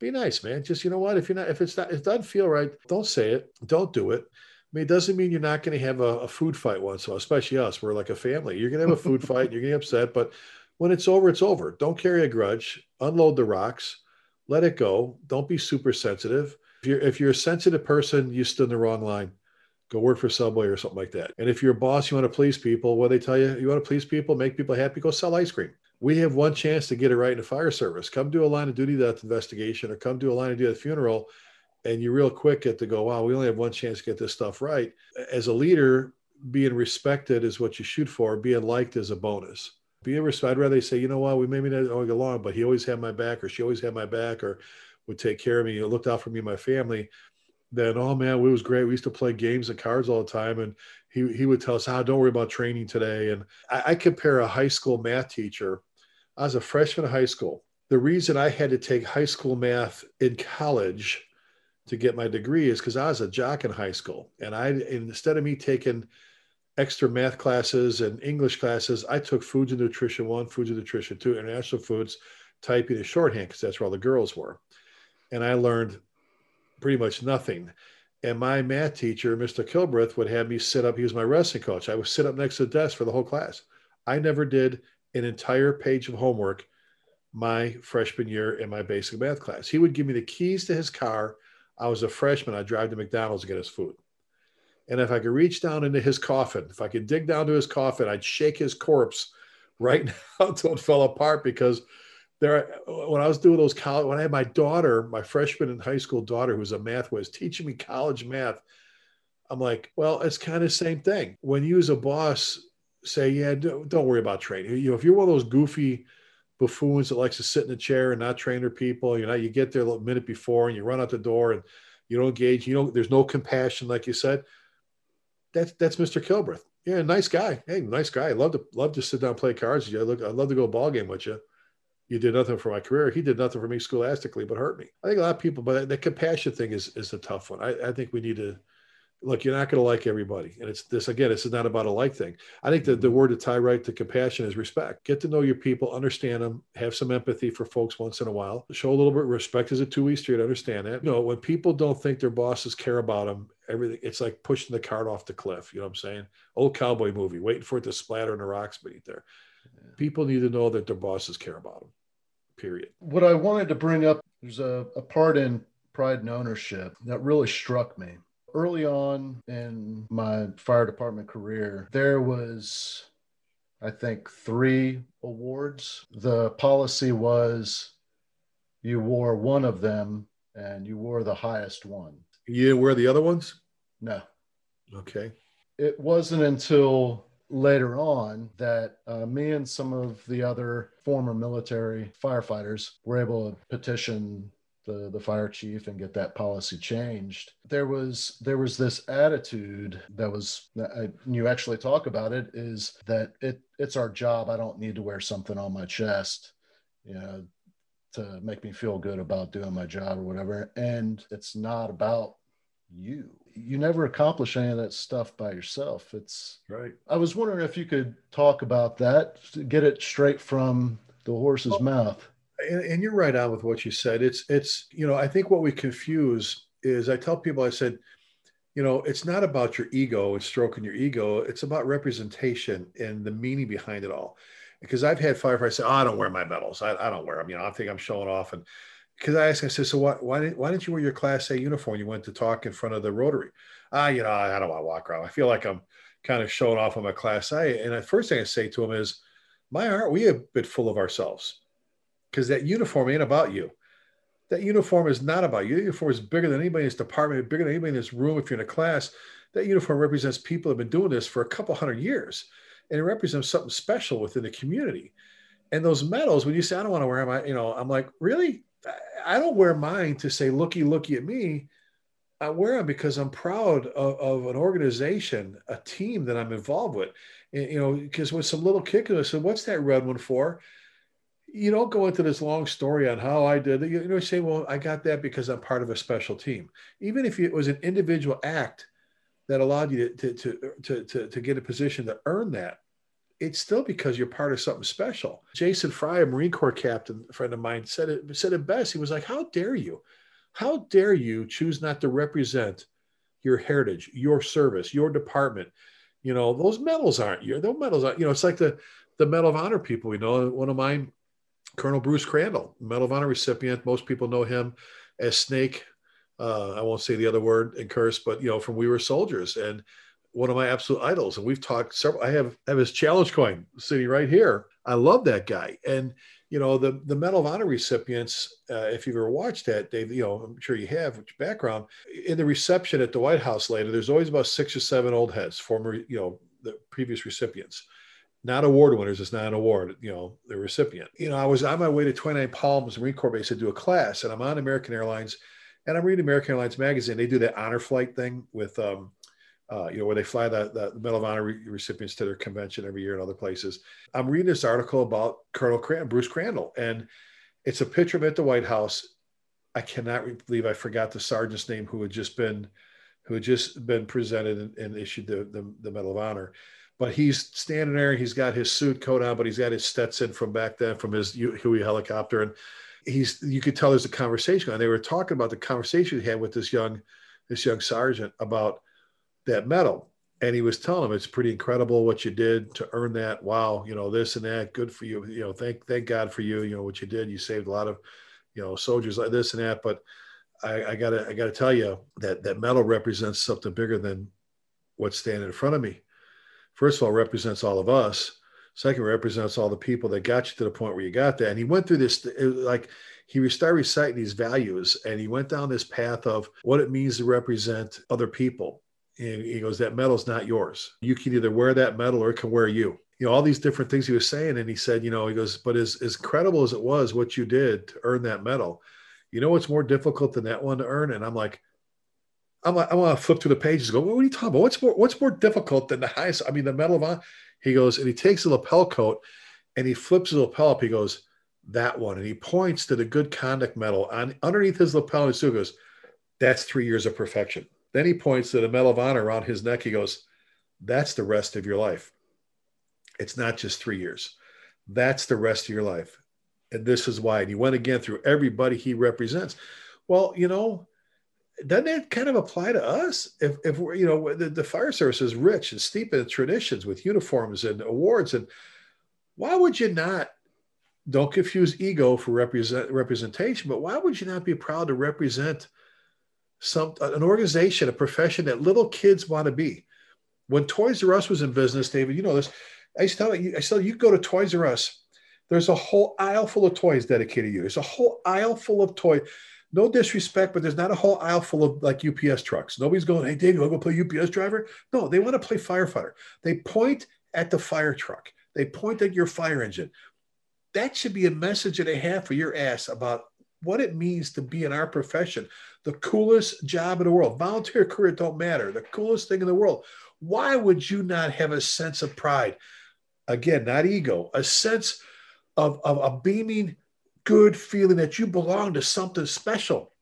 Be nice, man. Just you know what? If you're not, if it's not, if it doesn't feel right, don't say it. Don't do it. I mean, it doesn't mean you're not going to have a, a, food fight once in especially us. We're like a family. You're going to have a food fight. You're going to get upset, but when it's over, it's over. Don't carry a grudge. Unload the rocks. Let it go. Don't be super sensitive if you're if you're a sensitive person, you stood in the wrong line. Go work for Subway or something like that. And if you're a boss, you want to please people. What they tell you, you want to please people, make people happy. Go sell ice cream. We have one chance to get it right in the fire service. Come do a line of duty death investigation, or come do a line of duty funeral, and you real quick get to go. Wow, we only have one chance to get this stuff right. As a leader, being respected is what you shoot for. Being liked is a bonus. Being respected, I'd rather say, you know what, we maybe not get along, but he always had my back, or she always had my back, or would take care of me, you know, looked out for me and my family, then oh man, it was great. We used to play games and cards all the time, and he he would tell us, "Ah, don't worry about training today." And I, I compare a high school math teacher. I was a freshman in high school. The reason I had to take high school math in college to get my degree is because I was a jock in high school, and I instead of me taking extra math classes and English classes, I took foods and nutrition one, foods and nutrition two, international foods, typing and shorthand because that's where all the girls were and I learned pretty much nothing. And my math teacher, Mr. Kilbreth, would have me sit up. He was my wrestling coach. I would sit up next to the desk for the whole class. I never did an entire page of homework my freshman year in my basic math class. He would give me the keys to his car. I was a freshman. I'd drive to McDonald's to get his food. And if I could reach down into his coffin, if I could dig down to his coffin, I'd shake his corpse right now until it fell apart because there when I was doing those college when I had my daughter, my freshman in high school daughter, who was a math was teaching me college math. I'm like, well, it's kind of the same thing. When you as a boss say, yeah, don't, worry about training. You know, if you're one of those goofy buffoons that likes to sit in a chair and not train their people, you know, you get there a minute before and you run out the door and you don't engage, you know, there's no compassion, like you said. That's that's Mr. Kilbreth. Yeah, nice guy. Hey, nice guy. I love to love to sit down and play cards. I look, I'd love to go ball game with you you did nothing for my career. He did nothing for me scholastically, but hurt me. I think a lot of people, but the compassion thing is is a tough one. I, I think we need to look. You're not going to like everybody, and it's this again. This is not about a like thing. I think that the mm-hmm. word to tie right to compassion is respect. Get to know your people, understand them, have some empathy for folks once in a while. Show a little bit of respect. Is a two way street. Understand that. You know, when people don't think their bosses care about them, everything it's like pushing the cart off the cliff. You know what I'm saying? Old cowboy movie, waiting for it to splatter in the rocks beneath there. People need to know that their bosses care about them period. What I wanted to bring up, there's a, a part in pride and ownership that really struck me. Early on in my fire department career, there was, I think, three awards. The policy was you wore one of them and you wore the highest one. You didn't wear the other ones? No. Okay. It wasn't until later on that uh, me and some of the other former military firefighters were able to petition the, the fire chief and get that policy changed there was there was this attitude that was you actually talk about it is that it it's our job i don't need to wear something on my chest you know, to make me feel good about doing my job or whatever. And it's not about you. You never accomplish any of that stuff by yourself. It's right. I was wondering if you could talk about that, get it straight from the horse's well, mouth. And, and you're right on with what you said. It's it's you know I think what we confuse is I tell people I said, you know, it's not about your ego and stroking your ego. It's about representation and the meaning behind it all. Because I've had firefighters say, oh, I don't wear my medals. I, I don't wear them. You know, I think I'm showing off. And because I asked, I said, so why, why, didn't, why didn't you wear your Class A uniform? You went to talk in front of the Rotary. Ah, you know, I, don't want to walk around. I feel like I'm kind of showing off on my Class A. And the first thing I say to them is, my heart, we a bit full of ourselves because that uniform ain't about you. That uniform is not about you. The uniform is bigger than anybody in this department, bigger than anybody in this room. If you're in a class, that uniform represents people have been doing this for a couple hundred years, and it represents something special within the community. And those medals, when you say I don't want to wear them, I, you know, I'm like, really? I don't wear mine to say looky looky at me. I wear them because I'm proud of, of an organization, a team that I'm involved with. And, you know, because when some little kid said, "What's that red one for?" you don't go into this long story on how I did it. You know, you say, well, I got that because I'm part of a special team. Even if it was an individual act that allowed you to, to, to, to, to get a position to earn that, it's still because you're part of something special. Jason Fry, a Marine Corps captain, a friend of mine, said it, said it best. He was like, how dare you? How dare you choose not to represent your heritage, your service, your department? You know, those medals aren't your, those medals aren't, you know, it's like the, the Medal of Honor people, you know, one of mine Colonel Bruce Crandall, Medal of Honor recipient. Most people know him as Snake. Uh, I won't say the other word and curse, but you know, from We Were Soldiers, and one of my absolute idols. And we've talked several. I have have his challenge coin sitting right here. I love that guy. And you know, the the Medal of Honor recipients. Uh, if you've ever watched that, Dave, you know, I'm sure you have. Which background in the reception at the White House later, there's always about six or seven old heads, former, you know, the previous recipients not award winners. It's not an award, you know, the recipient. You know, I was on my way to 29 Palms Marine Corps Base to do a class, and I'm on American Airlines, and I'm reading American Airlines magazine. They do that honor flight thing with, um, uh, you know, where they fly the, the Medal of Honor re- recipients to their convention every year in other places. I'm reading this article about Colonel Cran- Bruce Crandall, and it's a picture of him at the White House. I cannot believe I forgot the sergeant's name who had just been, who had just been presented and, and issued the, the, the Medal of Honor but he's standing there. He's got his suit coat on, but he's got his Stetson from back then from his Huey helicopter, and he's you could tell there's a conversation. And they were talking about the conversation he had with this young this young sergeant about that medal, and he was telling him it's pretty incredible what you did to earn that. Wow, you know this and that. Good for you. You know, thank thank God for you. You know what you did. You saved a lot of you know soldiers like this and that. But I, I gotta I gotta tell you that that medal represents something bigger than what's standing in front of me first of all represents all of us second represents all the people that got you to the point where you got there and he went through this like he started reciting these values and he went down this path of what it means to represent other people and he goes that medal's not yours you can either wear that medal or it can wear you you know all these different things he was saying and he said you know he goes but as, as credible as it was what you did to earn that medal you know what's more difficult than that one to earn and i'm like I'm like, I want to flip through the pages. Go, what are you talking about? What's more, what's more difficult than the highest? I mean, the Medal of Honor. He goes and he takes the lapel coat and he flips the lapel up. He goes, that one, and he points to the Good Conduct Medal on underneath his lapel. And he goes, that's three years of perfection. Then he points to the Medal of Honor around his neck. He goes, that's the rest of your life. It's not just three years. That's the rest of your life. And this is why. And he went again through everybody he represents. Well, you know, doesn't that kind of apply to us? If, if we're, you know, the, the fire service is rich and steep in traditions with uniforms and awards, and why would you not? Don't confuse ego for represent representation, but why would you not be proud to represent some an organization, a profession that little kids want to be? When Toys R Us was in business, David, you know this. I used to tell you, I tell you, go to Toys R Us. There's a whole aisle full of toys dedicated to you. There's a whole aisle full of toys no disrespect, but there's not a whole aisle full of like UPS trucks. Nobody's going, hey, Dave, you want to go play UPS driver? No, they want to play firefighter. They point at the fire truck, they point at your fire engine. That should be a message that they have for your ass about what it means to be in our profession. The coolest job in the world. Volunteer career don't matter. The coolest thing in the world. Why would you not have a sense of pride? Again, not ego, a sense of, of a beaming good feeling that you belong to something special.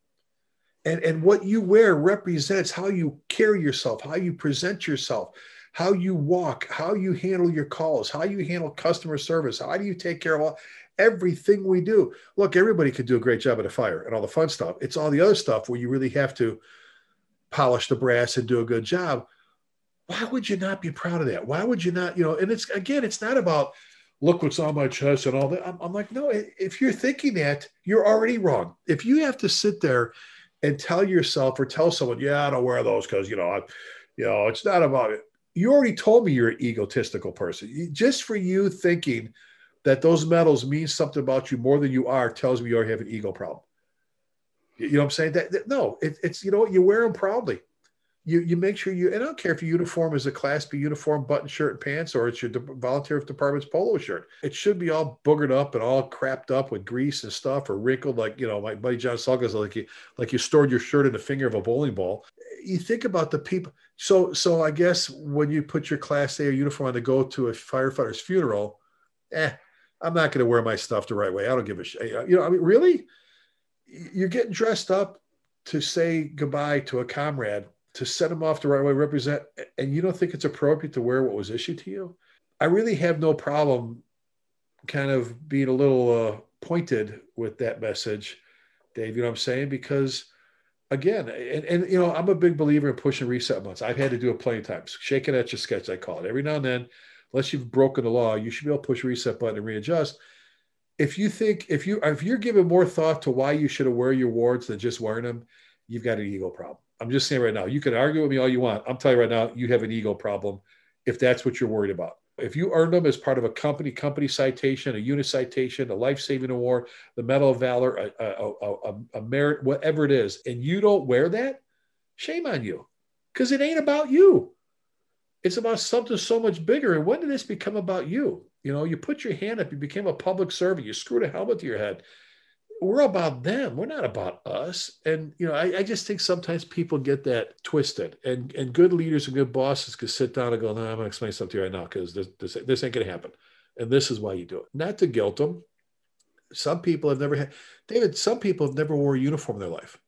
And, and what you wear represents how you carry yourself, how you present yourself, how you walk, how you handle your calls, how you handle customer service, how do you take care of all everything we do. Look, everybody could do a great job at a fire and all the fun stuff. It's all the other stuff where you really have to polish the brass and do a good job. Why would you not be proud of that? Why would you not, you know, and it's again, it's not about look what's on my chest and all that. I'm, I'm like, no, if you're thinking that, you're already wrong. If you have to sit there and tell yourself or tell someone, yeah, I don't wear those because, you know, I, you know, it's not about it. You already told me you're an egotistical person. Just for you thinking that those medals mean something about you more than you are tells me you already have an ego problem. You know what I'm saying? That, that no, it, it's you know you wear them proudly. You you make sure you. And I don't care if your uniform is a Class B uniform, button shirt and pants, or it's your de- volunteer department's polo shirt. It should be all boogered up and all crapped up with grease and stuff, or wrinkled like you know my buddy John Sulgas like you like you stored your shirt in the finger of a bowling ball. You think about the people. So so I guess when you put your Class A uniform on to go to a firefighter's funeral, eh, I'm not going to wear my stuff the right way. I don't give a shit. You know, I mean, really, you're getting dressed up to say goodbye to a comrade, to set him off the right way, represent, and you don't think it's appropriate to wear what was issued to you. I really have no problem kind of being a little uh, pointed with that message, Dave. You know what I'm saying? Because again, and, and you know, I'm a big believer in pushing reset months. I've had to do it plenty of times. Shaking at your sketch, I call it. Every now and then, unless you've broken the law, you should be able to push reset button and readjust. If you think if you if you're giving more thought to why you should wear your wards than just wearing them, you've got an ego problem. I'm just saying right now. You can argue with me all you want. I'm telling you right now, you have an ego problem if that's what you're worried about. If you earned them as part of a company company citation, a unit citation, a life saving award, the Medal of Valor, a, a, a, a merit, whatever it is, and you don't wear that, shame on you, because it ain't about you it's about something so much bigger. And when did this become about you? You know, you put your hand up, you became a public servant, you screwed a helmet to your head. We're about them. We're not about us. And you know, I, I just think sometimes people get that twisted. And and good leaders and good bosses can sit down and go, "No, I'm going to explain something to you right now because this, this this ain't going to happen." And this is why you do it. Not to guilt them. Some people have never had, David. Some people have never wore a uniform in their life.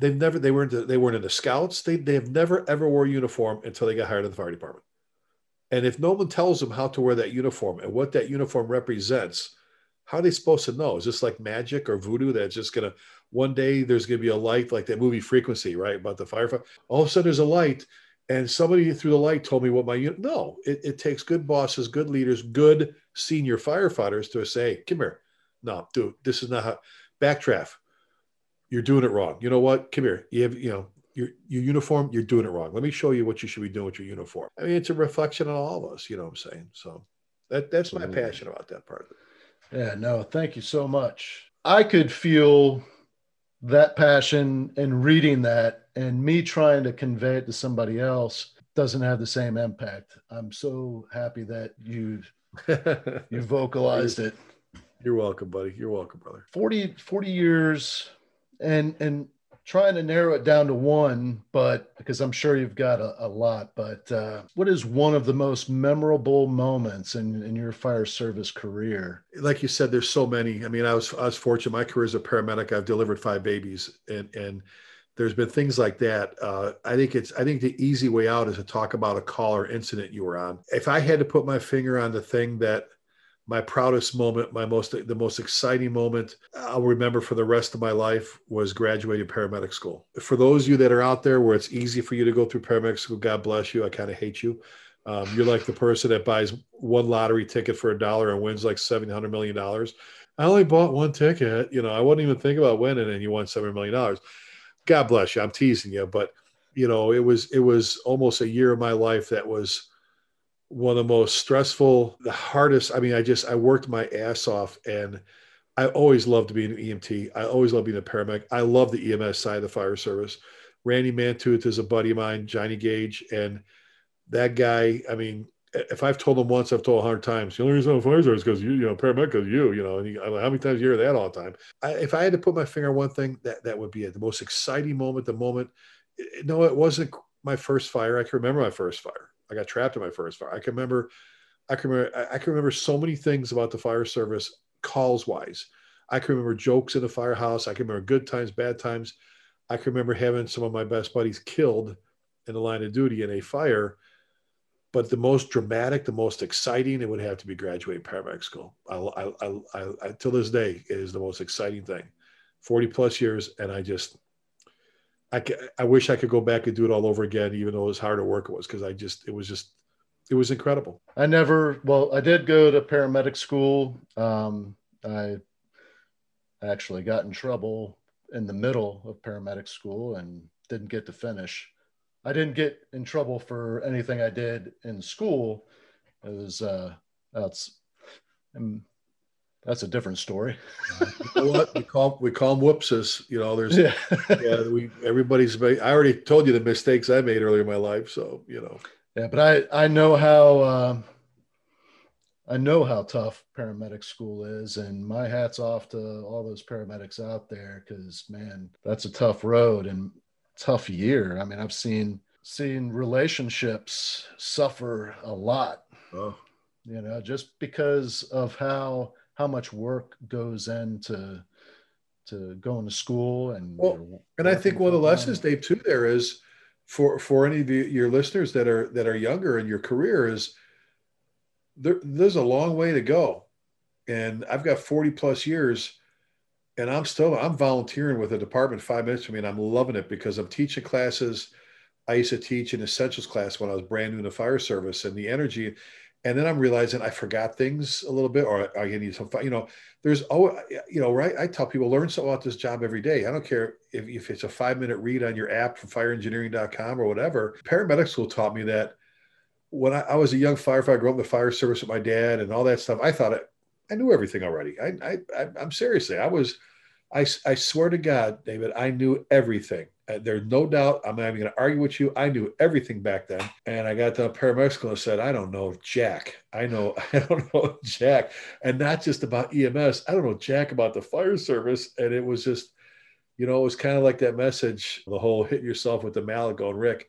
They've never they weren't they weren't in the scouts. They they have never ever wore a uniform until they got hired in the fire department. And if no one tells them how to wear that uniform and what that uniform represents, how are they supposed to know? Is this like magic or voodoo that's just gonna one day there's gonna be a light like that movie Frequency, right? About the firefighter. All of a sudden there's a light, and somebody through the light told me what my unit. No, it, it takes good bosses, good leaders, good senior firefighters to say, "Come here, no, dude, this is not how." Backdraft you're doing it wrong. You know what? Come here. You have, you know, your your uniform, you're doing it wrong. Let me show you what you should be doing with your uniform. I mean, it's a reflection on all of us, you know what I'm saying? So that that's my passion about that part. Yeah, no, thank you so much. I could feel that passion in reading that and me trying to convey it to somebody else doesn't have the same impact. I'm so happy that you you vocalized it. You're welcome, buddy. You're welcome, brother. 40 40 years and and trying to narrow it down to one, but because I'm sure you've got a, a lot, but uh, what is one of the most memorable moments in, in your fire service career? Like you said, there's so many. I mean, I was I was fortunate. My career as a paramedic, I've delivered five babies, and and there's been things like that. Uh, I think it's I think the easy way out is to talk about a call or incident you were on. If I had to put my finger on the thing that my proudest moment, my most the most exciting moment I'll remember for the rest of my life was graduating paramedic school. For those of you that are out there where it's easy for you to go through paramedic school, God bless you. I kind of hate you. Um, you're like the person that buys one lottery ticket for a dollar and wins like seven hundred million dollars. I only bought one ticket. You know, I wouldn't even think about winning, and you won seven million dollars. God bless you. I'm teasing you, but you know, it was it was almost a year of my life that was one of the most stressful, the hardest. I mean, I just I worked my ass off, and I always loved to be an EMT. I always loved being a paramedic. I love the EMS side of the fire service. Randy Mantooth is a buddy of mine, Johnny Gage, and that guy. I mean, if I've told him once, I've told a hundred times. The only reason I'm a fire service because you, you know, paramedic is you, you know. And he, how many times you hear that all the time? I, if I had to put my finger on one thing, that that would be it. The most exciting moment, the moment. No, it wasn't my first fire. I can remember my first fire. I got trapped in my first fire. I can remember, I can remember, I can remember so many things about the fire service calls wise. I can remember jokes in the firehouse. I can remember good times, bad times. I can remember having some of my best buddies killed in the line of duty in a fire. But the most dramatic, the most exciting, it would have to be graduating paramedic school. I, I, I, I, till this day, it is the most exciting thing. 40 plus years, and I just, I, I wish I could go back and do it all over again, even though as hard a work it was, because I just, it was just, it was incredible. I never, well, I did go to paramedic school. Um, I actually got in trouble in the middle of paramedic school and didn't get to finish. I didn't get in trouble for anything I did in school. It was uh, that's um, that's a different story. you know what we call we call them whoopses. You know, there's yeah, yeah we everybody's made. I already told you the mistakes I made earlier in my life, so you know. Yeah, but I I know how. Uh, I know how tough paramedic school is, and my hat's off to all those paramedics out there because man, that's a tough road and tough year. I mean, I've seen seen relationships suffer a lot. Oh. You know, just because of how how much work goes into to going to school and well, and I think one of the lessons, Dave, too, there is for for any of you, your listeners that are that are younger in your career is there, there's a long way to go. And I've got 40 plus years and I'm still, I'm volunteering with a department five minutes from me and I'm loving it because I'm teaching classes. I used to teach an essentials class when I was brand new in the fire service and the energy. And then I'm realizing I forgot things a little bit, or I need some, you know, there's, oh, you know, right. I tell people learn something about this job every day. I don't care if, if it's a five minute read on your app from fireengineering.com or whatever. Paramedic school taught me that when I, I, was a young firefighter, grew up in the fire service with my dad and all that stuff, I thought I, I knew everything already. I, I, I, am seriously, I was, I, I swear to God, David, I knew everything. Uh, there's no doubt. I'm not even going to argue with you. I knew everything back then. And I got to paramedic and said, I don't know Jack. I know, I don't know Jack. And not just about EMS. I don't know Jack about the fire service. And it was just, you know, it was kind of like that message, the whole hit yourself with the mallet going, Rick,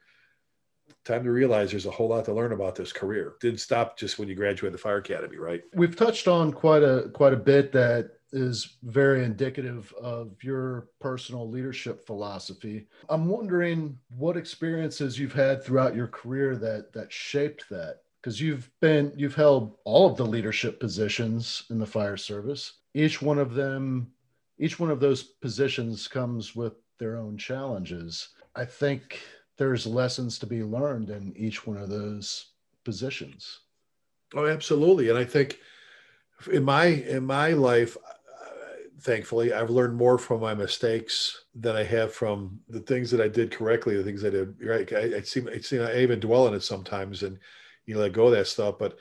time to realize there's a whole lot to learn about this career. Didn't stop just when you graduated the fire academy, right? We've touched on quite a quite a bit that is very indicative of your personal leadership philosophy. I'm wondering what experiences you've had throughout your career that that shaped that because you've been you've held all of the leadership positions in the fire service. Each one of them each one of those positions comes with their own challenges. I think there's lessons to be learned in each one of those positions. Oh, absolutely. And I think in my in my life, thankfully, I've learned more from my mistakes than I have from the things that I did correctly, the things I did right. I, I seem, I see, I even dwell on it sometimes, and you let go of that stuff. But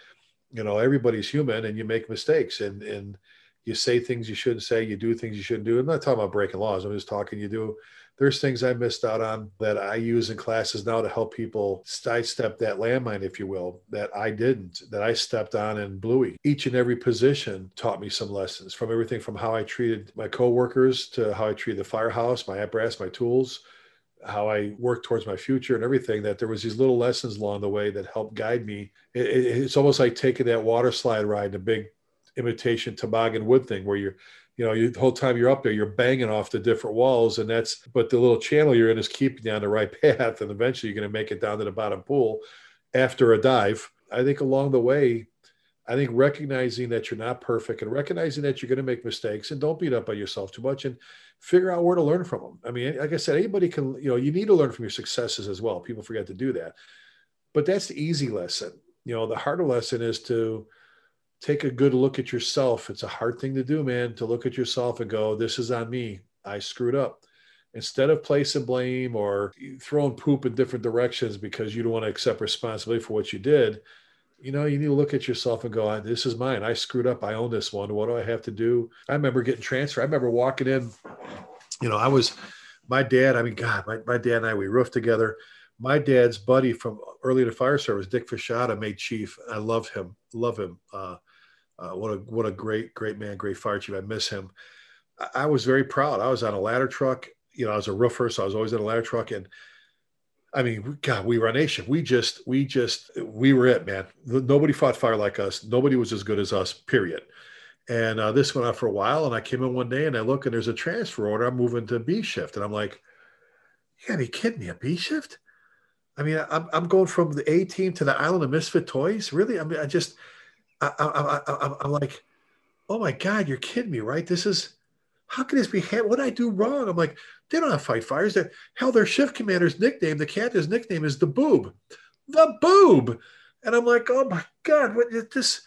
you know, everybody's human, and you make mistakes, and and you say things you shouldn't say, you do things you shouldn't do. I'm not talking about breaking laws. I'm just talking you do there's things I missed out on that I use in classes now to help people sidestep that landmine, if you will, that I didn't, that I stepped on in Bluey. Each and every position taught me some lessons from everything from how I treated my coworkers to how I treated the firehouse, my apparatus, my tools, how I worked towards my future and everything, that there was these little lessons along the way that helped guide me. It, it, it's almost like taking that water slide ride, the big imitation toboggan wood thing where you're you know, you, the whole time you're up there, you're banging off the different walls, and that's. But the little channel you're in is keeping you on the right path, and eventually you're going to make it down to the bottom pool after a dive. I think along the way, I think recognizing that you're not perfect and recognizing that you're going to make mistakes, and don't beat up on yourself too much, and figure out where to learn from them. I mean, like I said, anybody can. You know, you need to learn from your successes as well. People forget to do that, but that's the easy lesson. You know, the harder lesson is to take a good look at yourself. It's a hard thing to do, man, to look at yourself and go, this is on me. I screwed up. Instead of placing blame or throwing poop in different directions because you don't want to accept responsibility for what you did, you know, you need to look at yourself and go, this is mine. I screwed up. I own this one. What do I have to do? I remember getting transferred. I remember walking in, you know, I was, my dad, I mean, God, my, my dad and I, we roofed together. My dad's buddy from early in the fire service, Dick Fashada, made chief. I love him, love him. Uh, uh, what a what a great great man, great fire chief. I miss him. I, I, was very proud. I was on a ladder truck. You know, I was a roofer, so I was always in a ladder truck. And I mean, God, we were a nation. We just we just we were it, man. Nobody fought fire like us. Nobody was as good as us. Period. And uh, this went on for a while. And I came in one day and I look and there's a transfer order. I'm moving to B shift. And I'm like, you gotta be kidding me, a B shift? I mean, I'm, I'm going from the A team to the Island of Misfit Toys. Really? I mean, I just, I, I, I'm like, oh my God, you're kidding me, right? This is, how can this be? What did I do wrong? I'm like, they don't have fight fires. They're, hell, their shift commander's nickname, the captain's nickname is the boob, the boob. And I'm like, oh my God, what is this?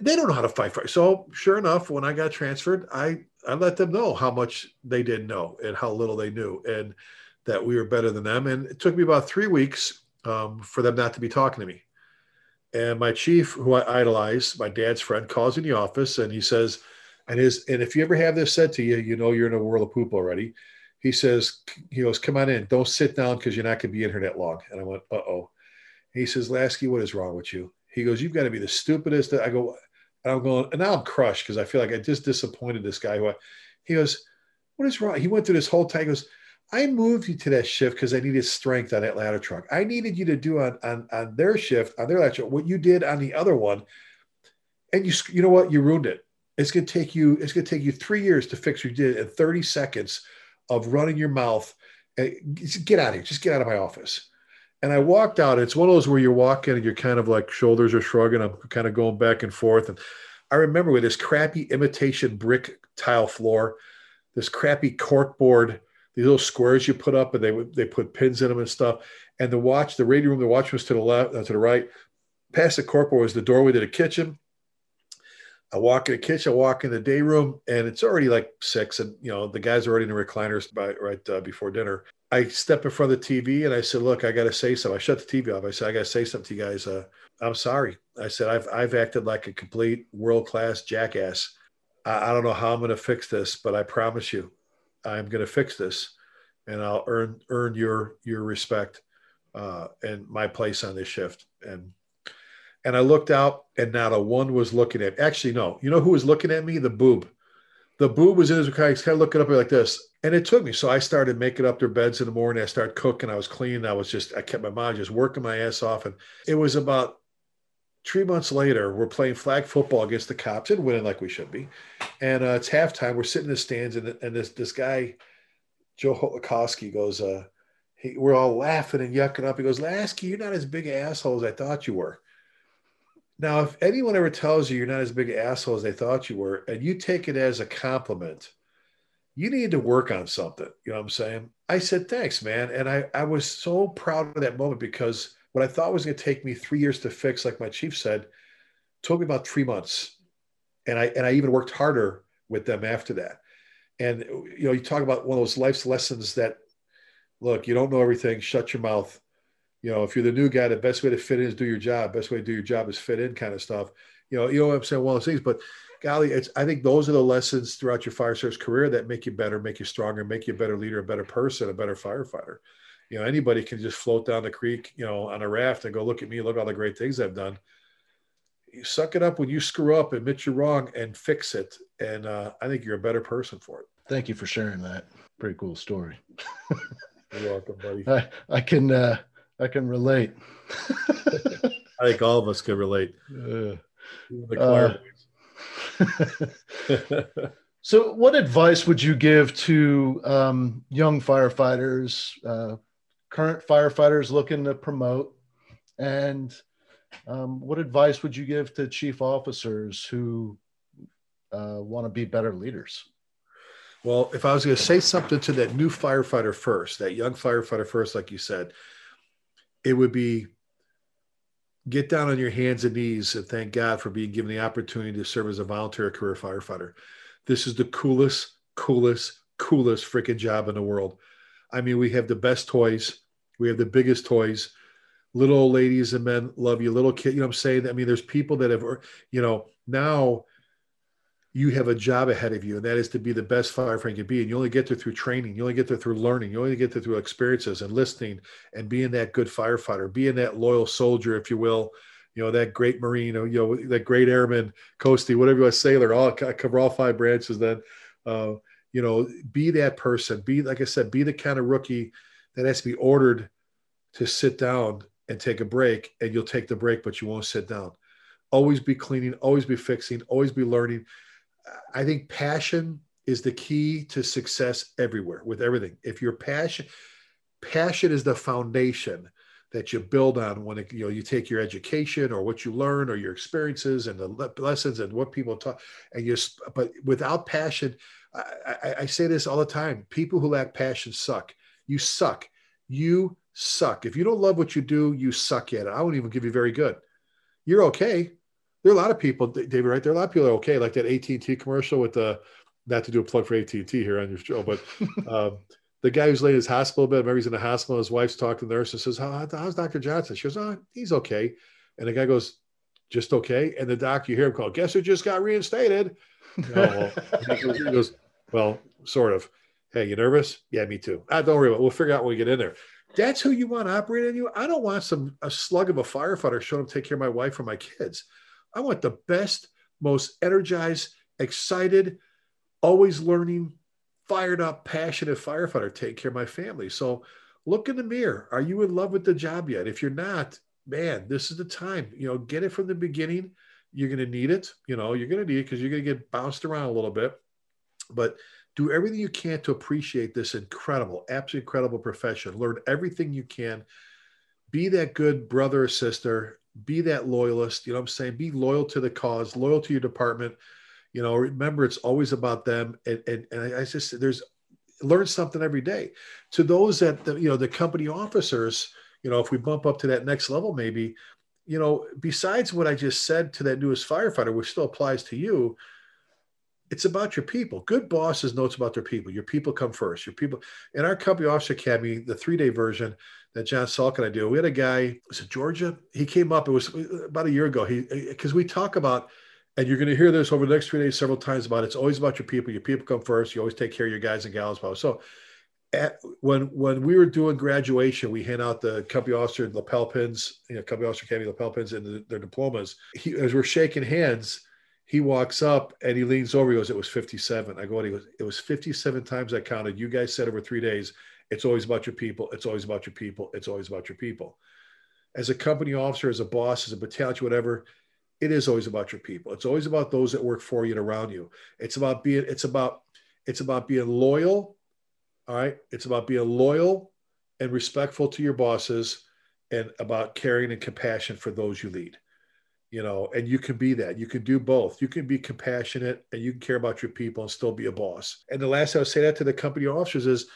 They don't know how to fight fire. So sure enough, when I got transferred, I, I let them know how much they didn't know and how little they knew and that we were better than them. And it took me about three weeks um, for them not to be talking to me. And my chief, who I idolize, my dad's friend, calls in the office and he says, and his and if you ever have this said to you, you know you're in a world of poop already. He says, he goes, come on in, don't sit down because you're not gonna be in here that long. And I went, uh-oh. He says, Lasky, what is wrong with you? He goes, You've got to be the stupidest. I go, and I'm going, and now I'm crushed because I feel like I just disappointed this guy. Who I, he goes, What is wrong? He went through this whole time. He goes, I moved you to that shift because I needed strength on that ladder truck. I needed you to do on, on, on their shift, on their ladder truck, what you did on the other one. And you, you know what? You ruined it. It's going to take you, it's going to take you three years to fix what you did in 30 seconds of running your mouth. Eh, get out of here. Just get out of my office. And I walked out. It's one of those where you're walking and you're kind of like shoulders are shrugging. I'm kind of going back and forth. And I remember with this crappy imitation brick tile floor, this crappy cork board these little squares you put up, and they they put pins in them and stuff. And the watch, the radio room, the watch was to the left, uh, to the right. Past the corporal was the doorway to the kitchen. I walk in the kitchen, I walk in the day room, and it's already like six, and you know the guys are already in the recliners by right uh, before dinner. I step in front of the TV and I said, "Look, I got to say something." I shut the TV off. I said, "I got to say something to you guys. Uh, I'm sorry." I said, "I've I've acted like a complete world class jackass. I, I don't know how I'm going to fix this, but I promise you, I'm going to fix this, and I'll earn earn your your respect uh, and my place on this shift. And and I looked out, and not a one was looking at. Actually, no. You know who was looking at me? The boob. The boob was in his kind of looking up like this, and it took me. So I started making up their beds in the morning. I started cooking. I was cleaning. I was just. I kept my mind just working my ass off, and it was about three months later, we're playing flag football against the cops and winning like we should be. And uh, it's halftime. We're sitting in the stands, and, and this this guy, Joe Holokowski, goes, uh, he, we're all laughing and yucking up. He goes, Lasky, you're not as big an asshole as I thought you were. Now, if anyone ever tells you you're not as big an asshole as they thought you were, and you take it as a compliment, you need to work on something. You know what I'm saying? I said, thanks, man. And I, I was so proud of that moment because – what I thought was going to take me three years to fix, like my chief said, took me about three months. And I and I even worked harder with them after that. And you know, you talk about one of those life's lessons that look, you don't know everything, shut your mouth. You know, if you're the new guy, the best way to fit in is do your job. Best way to do your job is fit in kind of stuff. You know, you know what I'm saying? One of those things, but golly, it's I think those are the lessons throughout your fire service career that make you better, make you stronger, make you a better leader, a better person, a better firefighter you know anybody can just float down the creek you know on a raft and go look at me look at all the great things i've done. You suck it up when you screw up admit you're wrong and fix it and uh, i think you're a better person for it. Thank you for sharing that. Pretty cool story. You're welcome buddy. I, I can uh, i can relate. I think all of us can relate. Uh, uh so what advice would you give to um, young firefighters uh, current firefighters looking to promote? And um, what advice would you give to chief officers who uh, want to be better leaders? Well, if I was going to say something to that new firefighter first, that young firefighter first, like you said, it would be get down on your hands and knees and thank God for being given the opportunity to serve as a volunteer career firefighter. This is the coolest, coolest, coolest freaking job in the world. I mean, we have the best toys. We have the biggest toys. Little old ladies and men love you. Little kid, you know what I'm saying? I mean, there's people that have, you know, now you have a job ahead of you, and that is to be the best firefighter you can be. And you only get there through training. You only get there through learning. You only get there through experiences and listening and being that good firefighter, being that loyal soldier, if you will. You know, that great Marine, or you know, that great airman, Coastie, whatever you want, sailor, all cover all five branches then. Uh, you know, be that person. Be like I said, be the kind of rookie that has to be ordered to sit down and take a break, and you'll take the break, but you won't sit down. Always be cleaning, always be fixing, always be learning. I think passion is the key to success everywhere with everything. If your passion, passion is the foundation that you build on when it, you know you take your education or what you learn or your experiences and the lessons and what people talk and you but without passion I, I, I say this all the time people who lack passion suck you suck you suck if you don't love what you do you suck at it i won't even give you very good you're okay there are a lot of people, David, right? There are a lot of people are okay, like that AT&T commercial with the, not to do a plug for AT&T here on your show, but um, the guy who's laying in his hospital bed, maybe he's in the hospital, his wife's talking to the nurse and says, How, how's Dr. Johnson? She goes, oh, he's okay. And the guy goes, just okay. And the doc, you hear him call, guess who just got reinstated? well, he, goes, well, sort of. Hey, you nervous? Yeah, me too. Ah, don't worry about it. We'll figure out when we get in there. That's who you want operate on you. I don't want some a slug of a firefighter showing up to take care of my wife or my kids. I want the best, most energized, excited, always learning, fired up, passionate firefighter take care of my family. So look in the mirror. Are you in love with the job yet? If you're not, man, this is the time. You know, get it from the beginning. You're going to need it. You know, you're going to need it because you're going to get bounced around a little bit. But do everything you can to appreciate this incredible, absolutely incredible profession. Learn everything you can. Be that good brother or sister be that loyalist. You know what I'm saying? Be loyal to the cause, loyal to your department. You know, remember it's always about them. And, and, and I just, there's, learn something every day. To those that, the, you know, the company officers, you know, if we bump up to that next level, maybe, you know, besides what I just said to that newest firefighter, which still applies to you, it's about your people. Good bosses know it's about their people. Your people come first. Your people in our company officer academy, the three day version, that John Salka and I do. We had a guy, was it Georgia? He came up, it was about a year ago. He because we talk about, and you're going to hear this over the next three days several times about it's always about your people. Your people come first. You always take care of your guys and gals. So at, when when we were doing graduation, we hand out the company officer lapel pins, you know, company officer academy lapel pins and the, their diplomas. He, as we're shaking hands, he walks up and he leans over. He goes, "It was 57." I go? He goes, "It was 57 times I counted. You guys said over three days." It's always about your people. It's always about your people. It's always about your people. As a company officer, as a boss, as a battalion, whatever, it is always about your people. It's always about those that work for you and around you. It's about being, it's about, it's about being loyal. All right. It's about being loyal and respectful to your bosses and about caring and compassion for those you lead. You know, and you can be that. You can do both. You can be compassionate and you can care about your people and still be a boss. And the last I would say that to the company officers is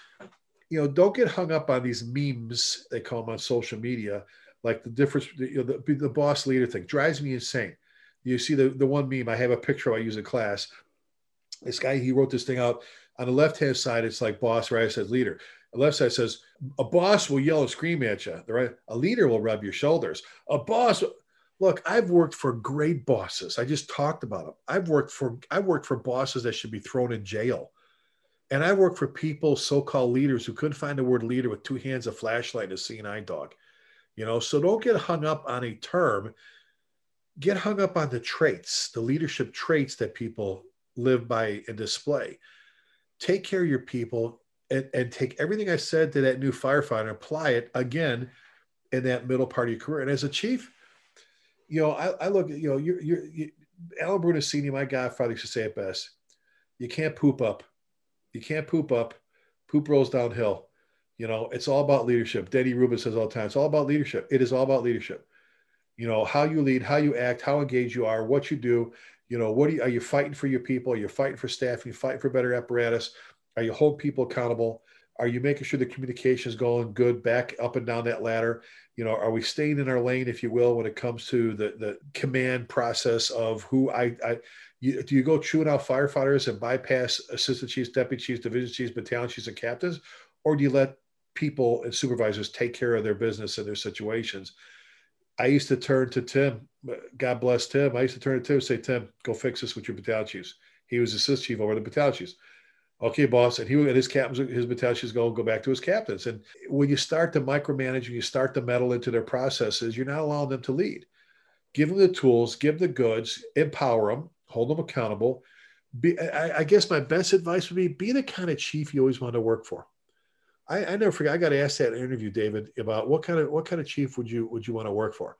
you know, don't get hung up on these memes they call them on social media, like the difference, you know, the, the boss leader thing drives me insane. You see the the one meme I have a picture I use in class. This guy he wrote this thing out on the left hand side. It's like boss, right? Says leader. The left side says a boss will yell and scream at you. The right, a leader will rub your shoulders. A boss. Look, I've worked for great bosses. I just talked about them. I've worked for I've worked for bosses that should be thrown in jail. And I work for people, so-called leaders, who couldn't find the word leader with two hands, a flashlight, a seeing eye dog. You know, so don't get hung up on a term. Get hung up on the traits, the leadership traits that people live by and display. Take care of your people and, and take everything I said to that new firefighter and apply it again in that middle part of your career. And as a chief, you know, I, I look, you know, you're, you're, you, Alan my godfather, used to say it best. You can't poop up you can't poop up. Poop rolls downhill. You know, it's all about leadership. Denny Rubin says all the time, it's all about leadership. It is all about leadership. You know, how you lead, how you act, how engaged you are, what you do. You know, what are you, are you fighting for your people? Are you fighting for staff? Are you fighting for better apparatus? Are you holding people accountable? Are you making sure the communication is going good back up and down that ladder? You know, are we staying in our lane, if you will, when it comes to the the command process of who I, I you, do you go chewing out firefighters and bypass assistant chiefs, deputy chiefs, division chiefs, battalion chiefs, and captains, or do you let people and supervisors take care of their business and their situations? I used to turn to Tim. God bless Tim. I used to turn to Tim and say, Tim, go fix this with your battalion chiefs. He was assistant chief over the battalion chiefs. Okay, boss. And he and his captains, his battalion chiefs go go back to his captains. And when you start to micromanage and you start to meddle into their processes, you're not allowing them to lead. Give them the tools, give the goods, empower them, hold them accountable. Be, I, I, guess my best advice would be be the kind of chief you always want to work for. I, I never forget. I got asked that in interview, David, about what kind of what kind of chief would you would you want to work for?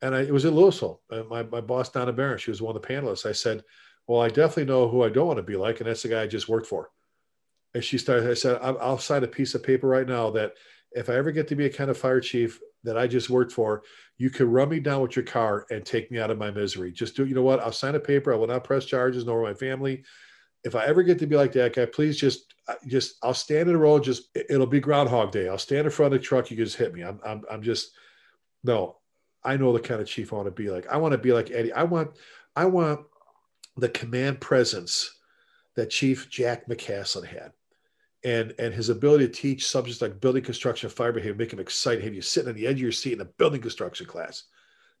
And I, it was in Lewisville. Uh, my my boss Donna Barron, she was one of the panelists. I said, Well, I definitely know who I don't want to be like, and that's the guy I just worked for. And she started, I said, I'll sign a piece of paper right now that if I ever get to be a kind of fire chief that I just worked for, you can run me down with your car and take me out of my misery. Just do, you know what? I'll sign a paper. I will not press charges nor my family. If I ever get to be like that guy, please just, just, I'll stand in the road. Just, it'll be Groundhog Day. I'll stand in front of the truck. You can just hit me. I'm, I'm, I'm just, no, I know the kind of chief I want to be like. I want to be like Eddie. I want, I want the command presence that Chief Jack McCaslin had and and his ability to teach subjects like building construction, fire behavior, make him excited. Have you sitting on the edge of your seat in a building construction class?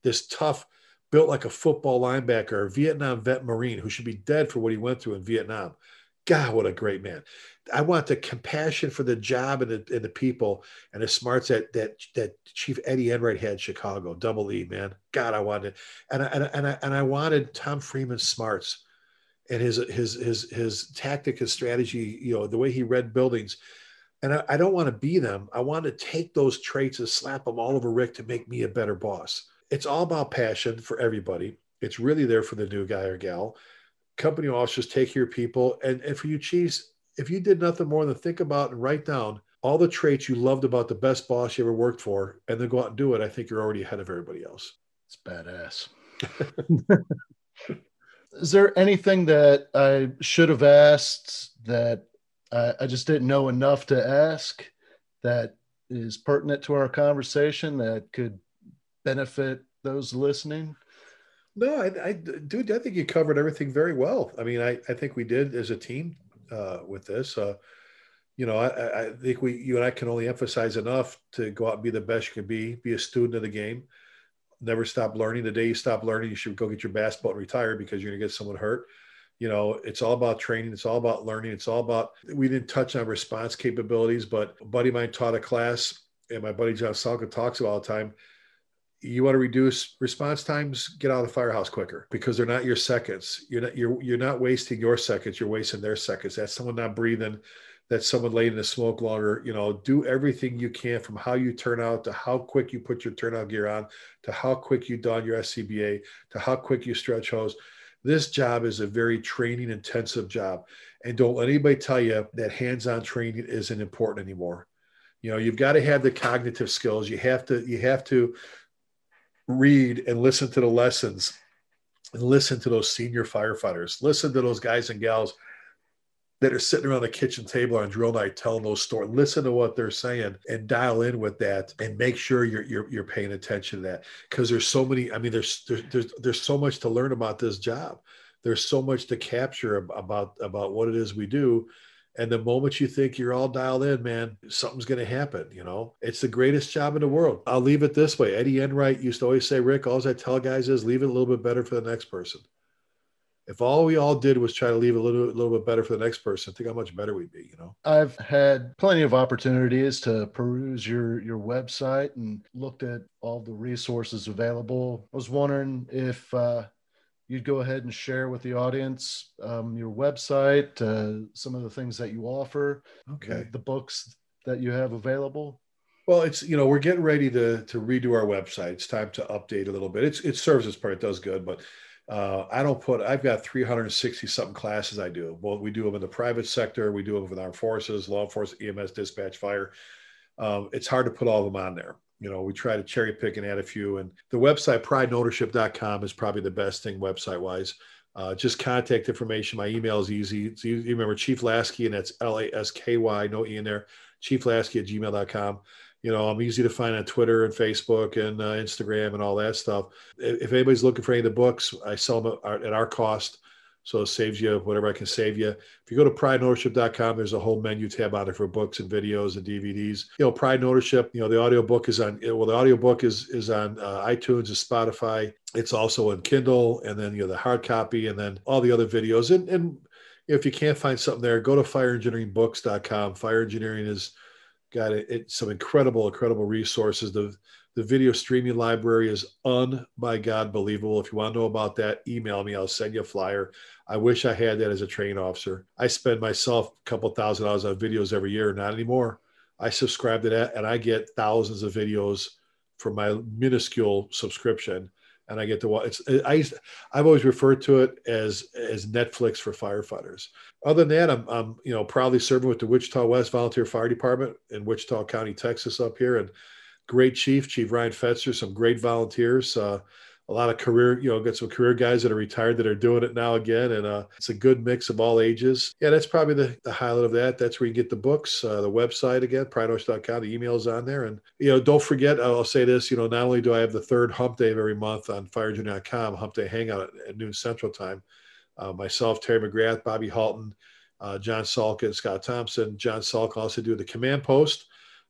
This tough, built like a football linebacker, a Vietnam vet Marine who should be dead for what he went through in Vietnam. God, what a great man! I want the compassion for the job and the, and the people and the smarts that that that Chief Eddie Enright had in Chicago, double E, man. God, I wanted, and I, and I, and I, and I wanted Tom Freeman's smarts and his his his his tactic, his strategy, you know, the way he read buildings. And I, I don't want to be them. I want to take those traits and slap them all over Rick to make me a better boss. It's all about passion for everybody. It's really there for the new guy or gal. Company officers take your people, and and for you chiefs, if you did nothing more than think about and write down all the traits you loved about the best boss you ever worked for, and then go out and do it, I think you're already ahead of everybody else. It's badass. is there anything that I should have asked that I, I, just didn't know enough to ask that is pertinent to our conversation that could benefit those listening? No, I, I dude, I think you covered everything very well. I mean, I, I think we did as a team uh, with this. Uh, you know, I, I think we, you and I can only emphasize enough to go out and be the best you can be, be a student of the game never stop learning. The day you stop learning, you should go get your basketball and retire because you're going to get someone hurt. You know, it's all about training. It's all about learning. It's all about, we didn't touch on response capabilities, but a buddy of mine taught a class, and my buddy John Salka talks about all the time. You want to reduce response times, get out of the firehouse quicker because they're not your seconds. You're not you're you're not wasting your seconds, you're wasting their seconds. That's someone not breathing, that someone laying in the smoke longer. You know, do everything you can from how you turn out to how quick you put your turnout gear on to how quick you don your SCBA to how quick you stretch hose. This job is a very training intensive job. And don't let anybody tell you that hands on training isn't important anymore. You know, you've got to have the cognitive skills. You have to, you have to read and listen to the lessons and listen to those senior firefighters. Listen to those guys and gals that are sitting around the kitchen table on drill night telling those stories. Listen to what they're saying and dial in with that and make sure you're you're, you're paying attention to that because there's so many. I mean, there's, there's there's there's so much to learn about this job. There's so much to capture about about what it is we do. And the moment you think you're all dialed in, man, something's going to happen. You know, it's the greatest job in the world. I'll leave it this way. Eddie Enright used to always say, Rick, all I tell guys is leave it a little bit better for the next person if all we all did was try to leave a little, little bit better for the next person, think how much better we'd be. You know, I've had plenty of opportunities to peruse your your website and looked at all the resources available. I was wondering if uh, you'd go ahead and share with the audience um, your website, uh, some of the things that you offer, okay, the books that you have available. Well, it's you know we're getting ready to to redo our website. It's time to update a little bit. It's it serves its part. It does good, but uh, I don't put, I've got 360 something classes I do. Well, we do them in the private sector, we do them with armed forces, law enforcement, EMS, dispatch, fire. Um, it's hard to put all of them on there. You know, we try to cherry pick and add a few. And the website, prideandownership.com, is probably the best thing website wise. Uh, just contact information. My email is easy. It's easy. Remember Chief Lasky, and that's L A S K Y, no E in there. Chief Lasky at gmail.com you know, I'm easy to find on Twitter and Facebook and uh, Instagram and all that stuff. If anybody's looking for any of the books, I sell them at our cost. So it saves you whatever I can save you. If you go to prideandownership.com, there's a whole menu tab on there for books and videos and DVDs. You know, Pride and Ownership, you know, the audio book is on, well, the audio book is, is on uh, iTunes and Spotify. It's also in Kindle and then, you know, the hard copy and then all the other videos. And, and if you can't find something there, go to fireengineeringbooks.com. Fire engineering has got it, it, some incredible, incredible resources. The the video streaming library is un by God believable. If you want to know about that, email me. I'll send you a flyer. I wish I had that as a training officer. I spend myself a couple thousand dollars on videos every year. Not anymore. I subscribe to that, and I get thousands of videos for my minuscule subscription. and I get to watch. It's I I've always referred to it as as Netflix for firefighters. Other than that, I'm, I'm you know proudly serving with the Wichita West Volunteer Fire Department in Wichita County, Texas, up here, and great chief, Chief Ryan Fetzer, some great volunteers. Uh, a lot of career, you know, got some career guys that are retired that are doing it now again. And uh, it's a good mix of all ages. Yeah, that's probably the, the highlight of that. That's where you get the books, uh, the website again, prideosh.com, the email's on there. And, you know, don't forget, I'll say this, you know, not only do I have the third hump day of every month on fireengineering.com, hump day hangout at, at noon central time. Uh, myself, Terry McGrath, Bobby Halton, uh, John Salka, and Scott Thompson. John Salka also do the command post,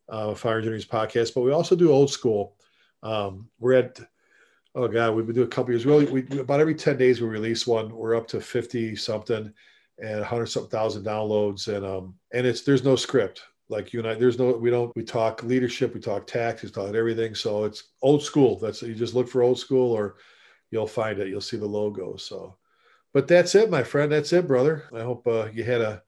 uh, Fire Journeys podcast, but we also do old school. Um, we're at oh god, we've been doing a couple years. Really, we about every ten days we release one. We're up to fifty something and hundred something thousand downloads, and um, and it's there's no script like you and I. There's no we don't we talk leadership, we talk tax, we talk everything. So it's old school. That's you just look for old school, or you'll find it. You'll see the logo. So, but that's it, my friend. That's it, brother. I hope uh, you had a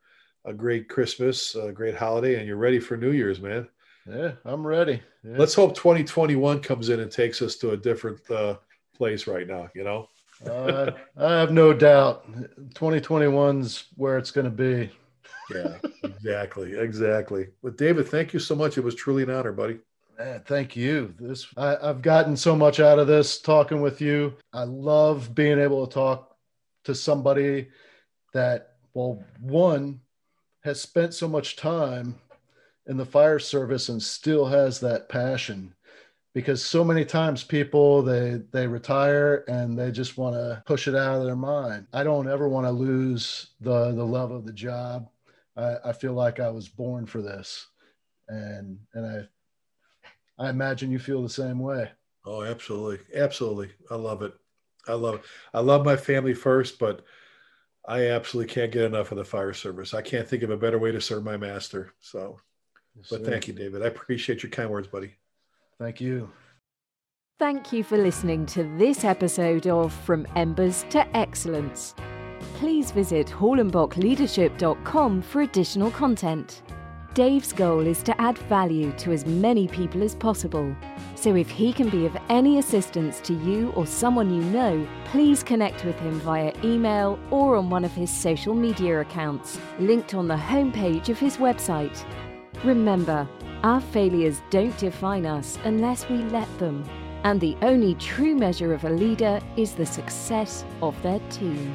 a great Christmas, a great holiday, and you're ready for New Year's, man. Yeah, I'm ready. Yeah. Let's hope 2021 comes in and takes us to a different uh, place right now. You know, uh, I have no doubt 2021's where it's going to be. Yeah, exactly, exactly. But David, thank you so much. It was truly an honor, buddy. Man, thank you. This I, I've gotten so much out of this talking with you. I love being able to talk to somebody that, well, one has spent so much time in the fire service and still has that passion. Because so many times people they they retire and they just want to push it out of their mind. I don't ever want to lose the the love of the job. I, I feel like i was born for this. And and i i imagine you feel the same way. Oh absolutely. Absolutely. I love it. I love it. I love my family first but i absolutely can't get enough of the fire service. I can't think of a better way to serve my master. So but thank you, David. I appreciate your kind words, buddy. Thank you. Thank you for listening to this episode of From Embers to Excellence. Please visit hallenbachleadership.com for additional content. Dave's goal is to add value to as many people as possible. So if he can be of any assistance to you or someone you know, please connect with him via email or on one of his social media accounts, linked on the homepage of his website. Remember, our failures don't define us unless we let them. And the only true measure of a leader is the success of their team.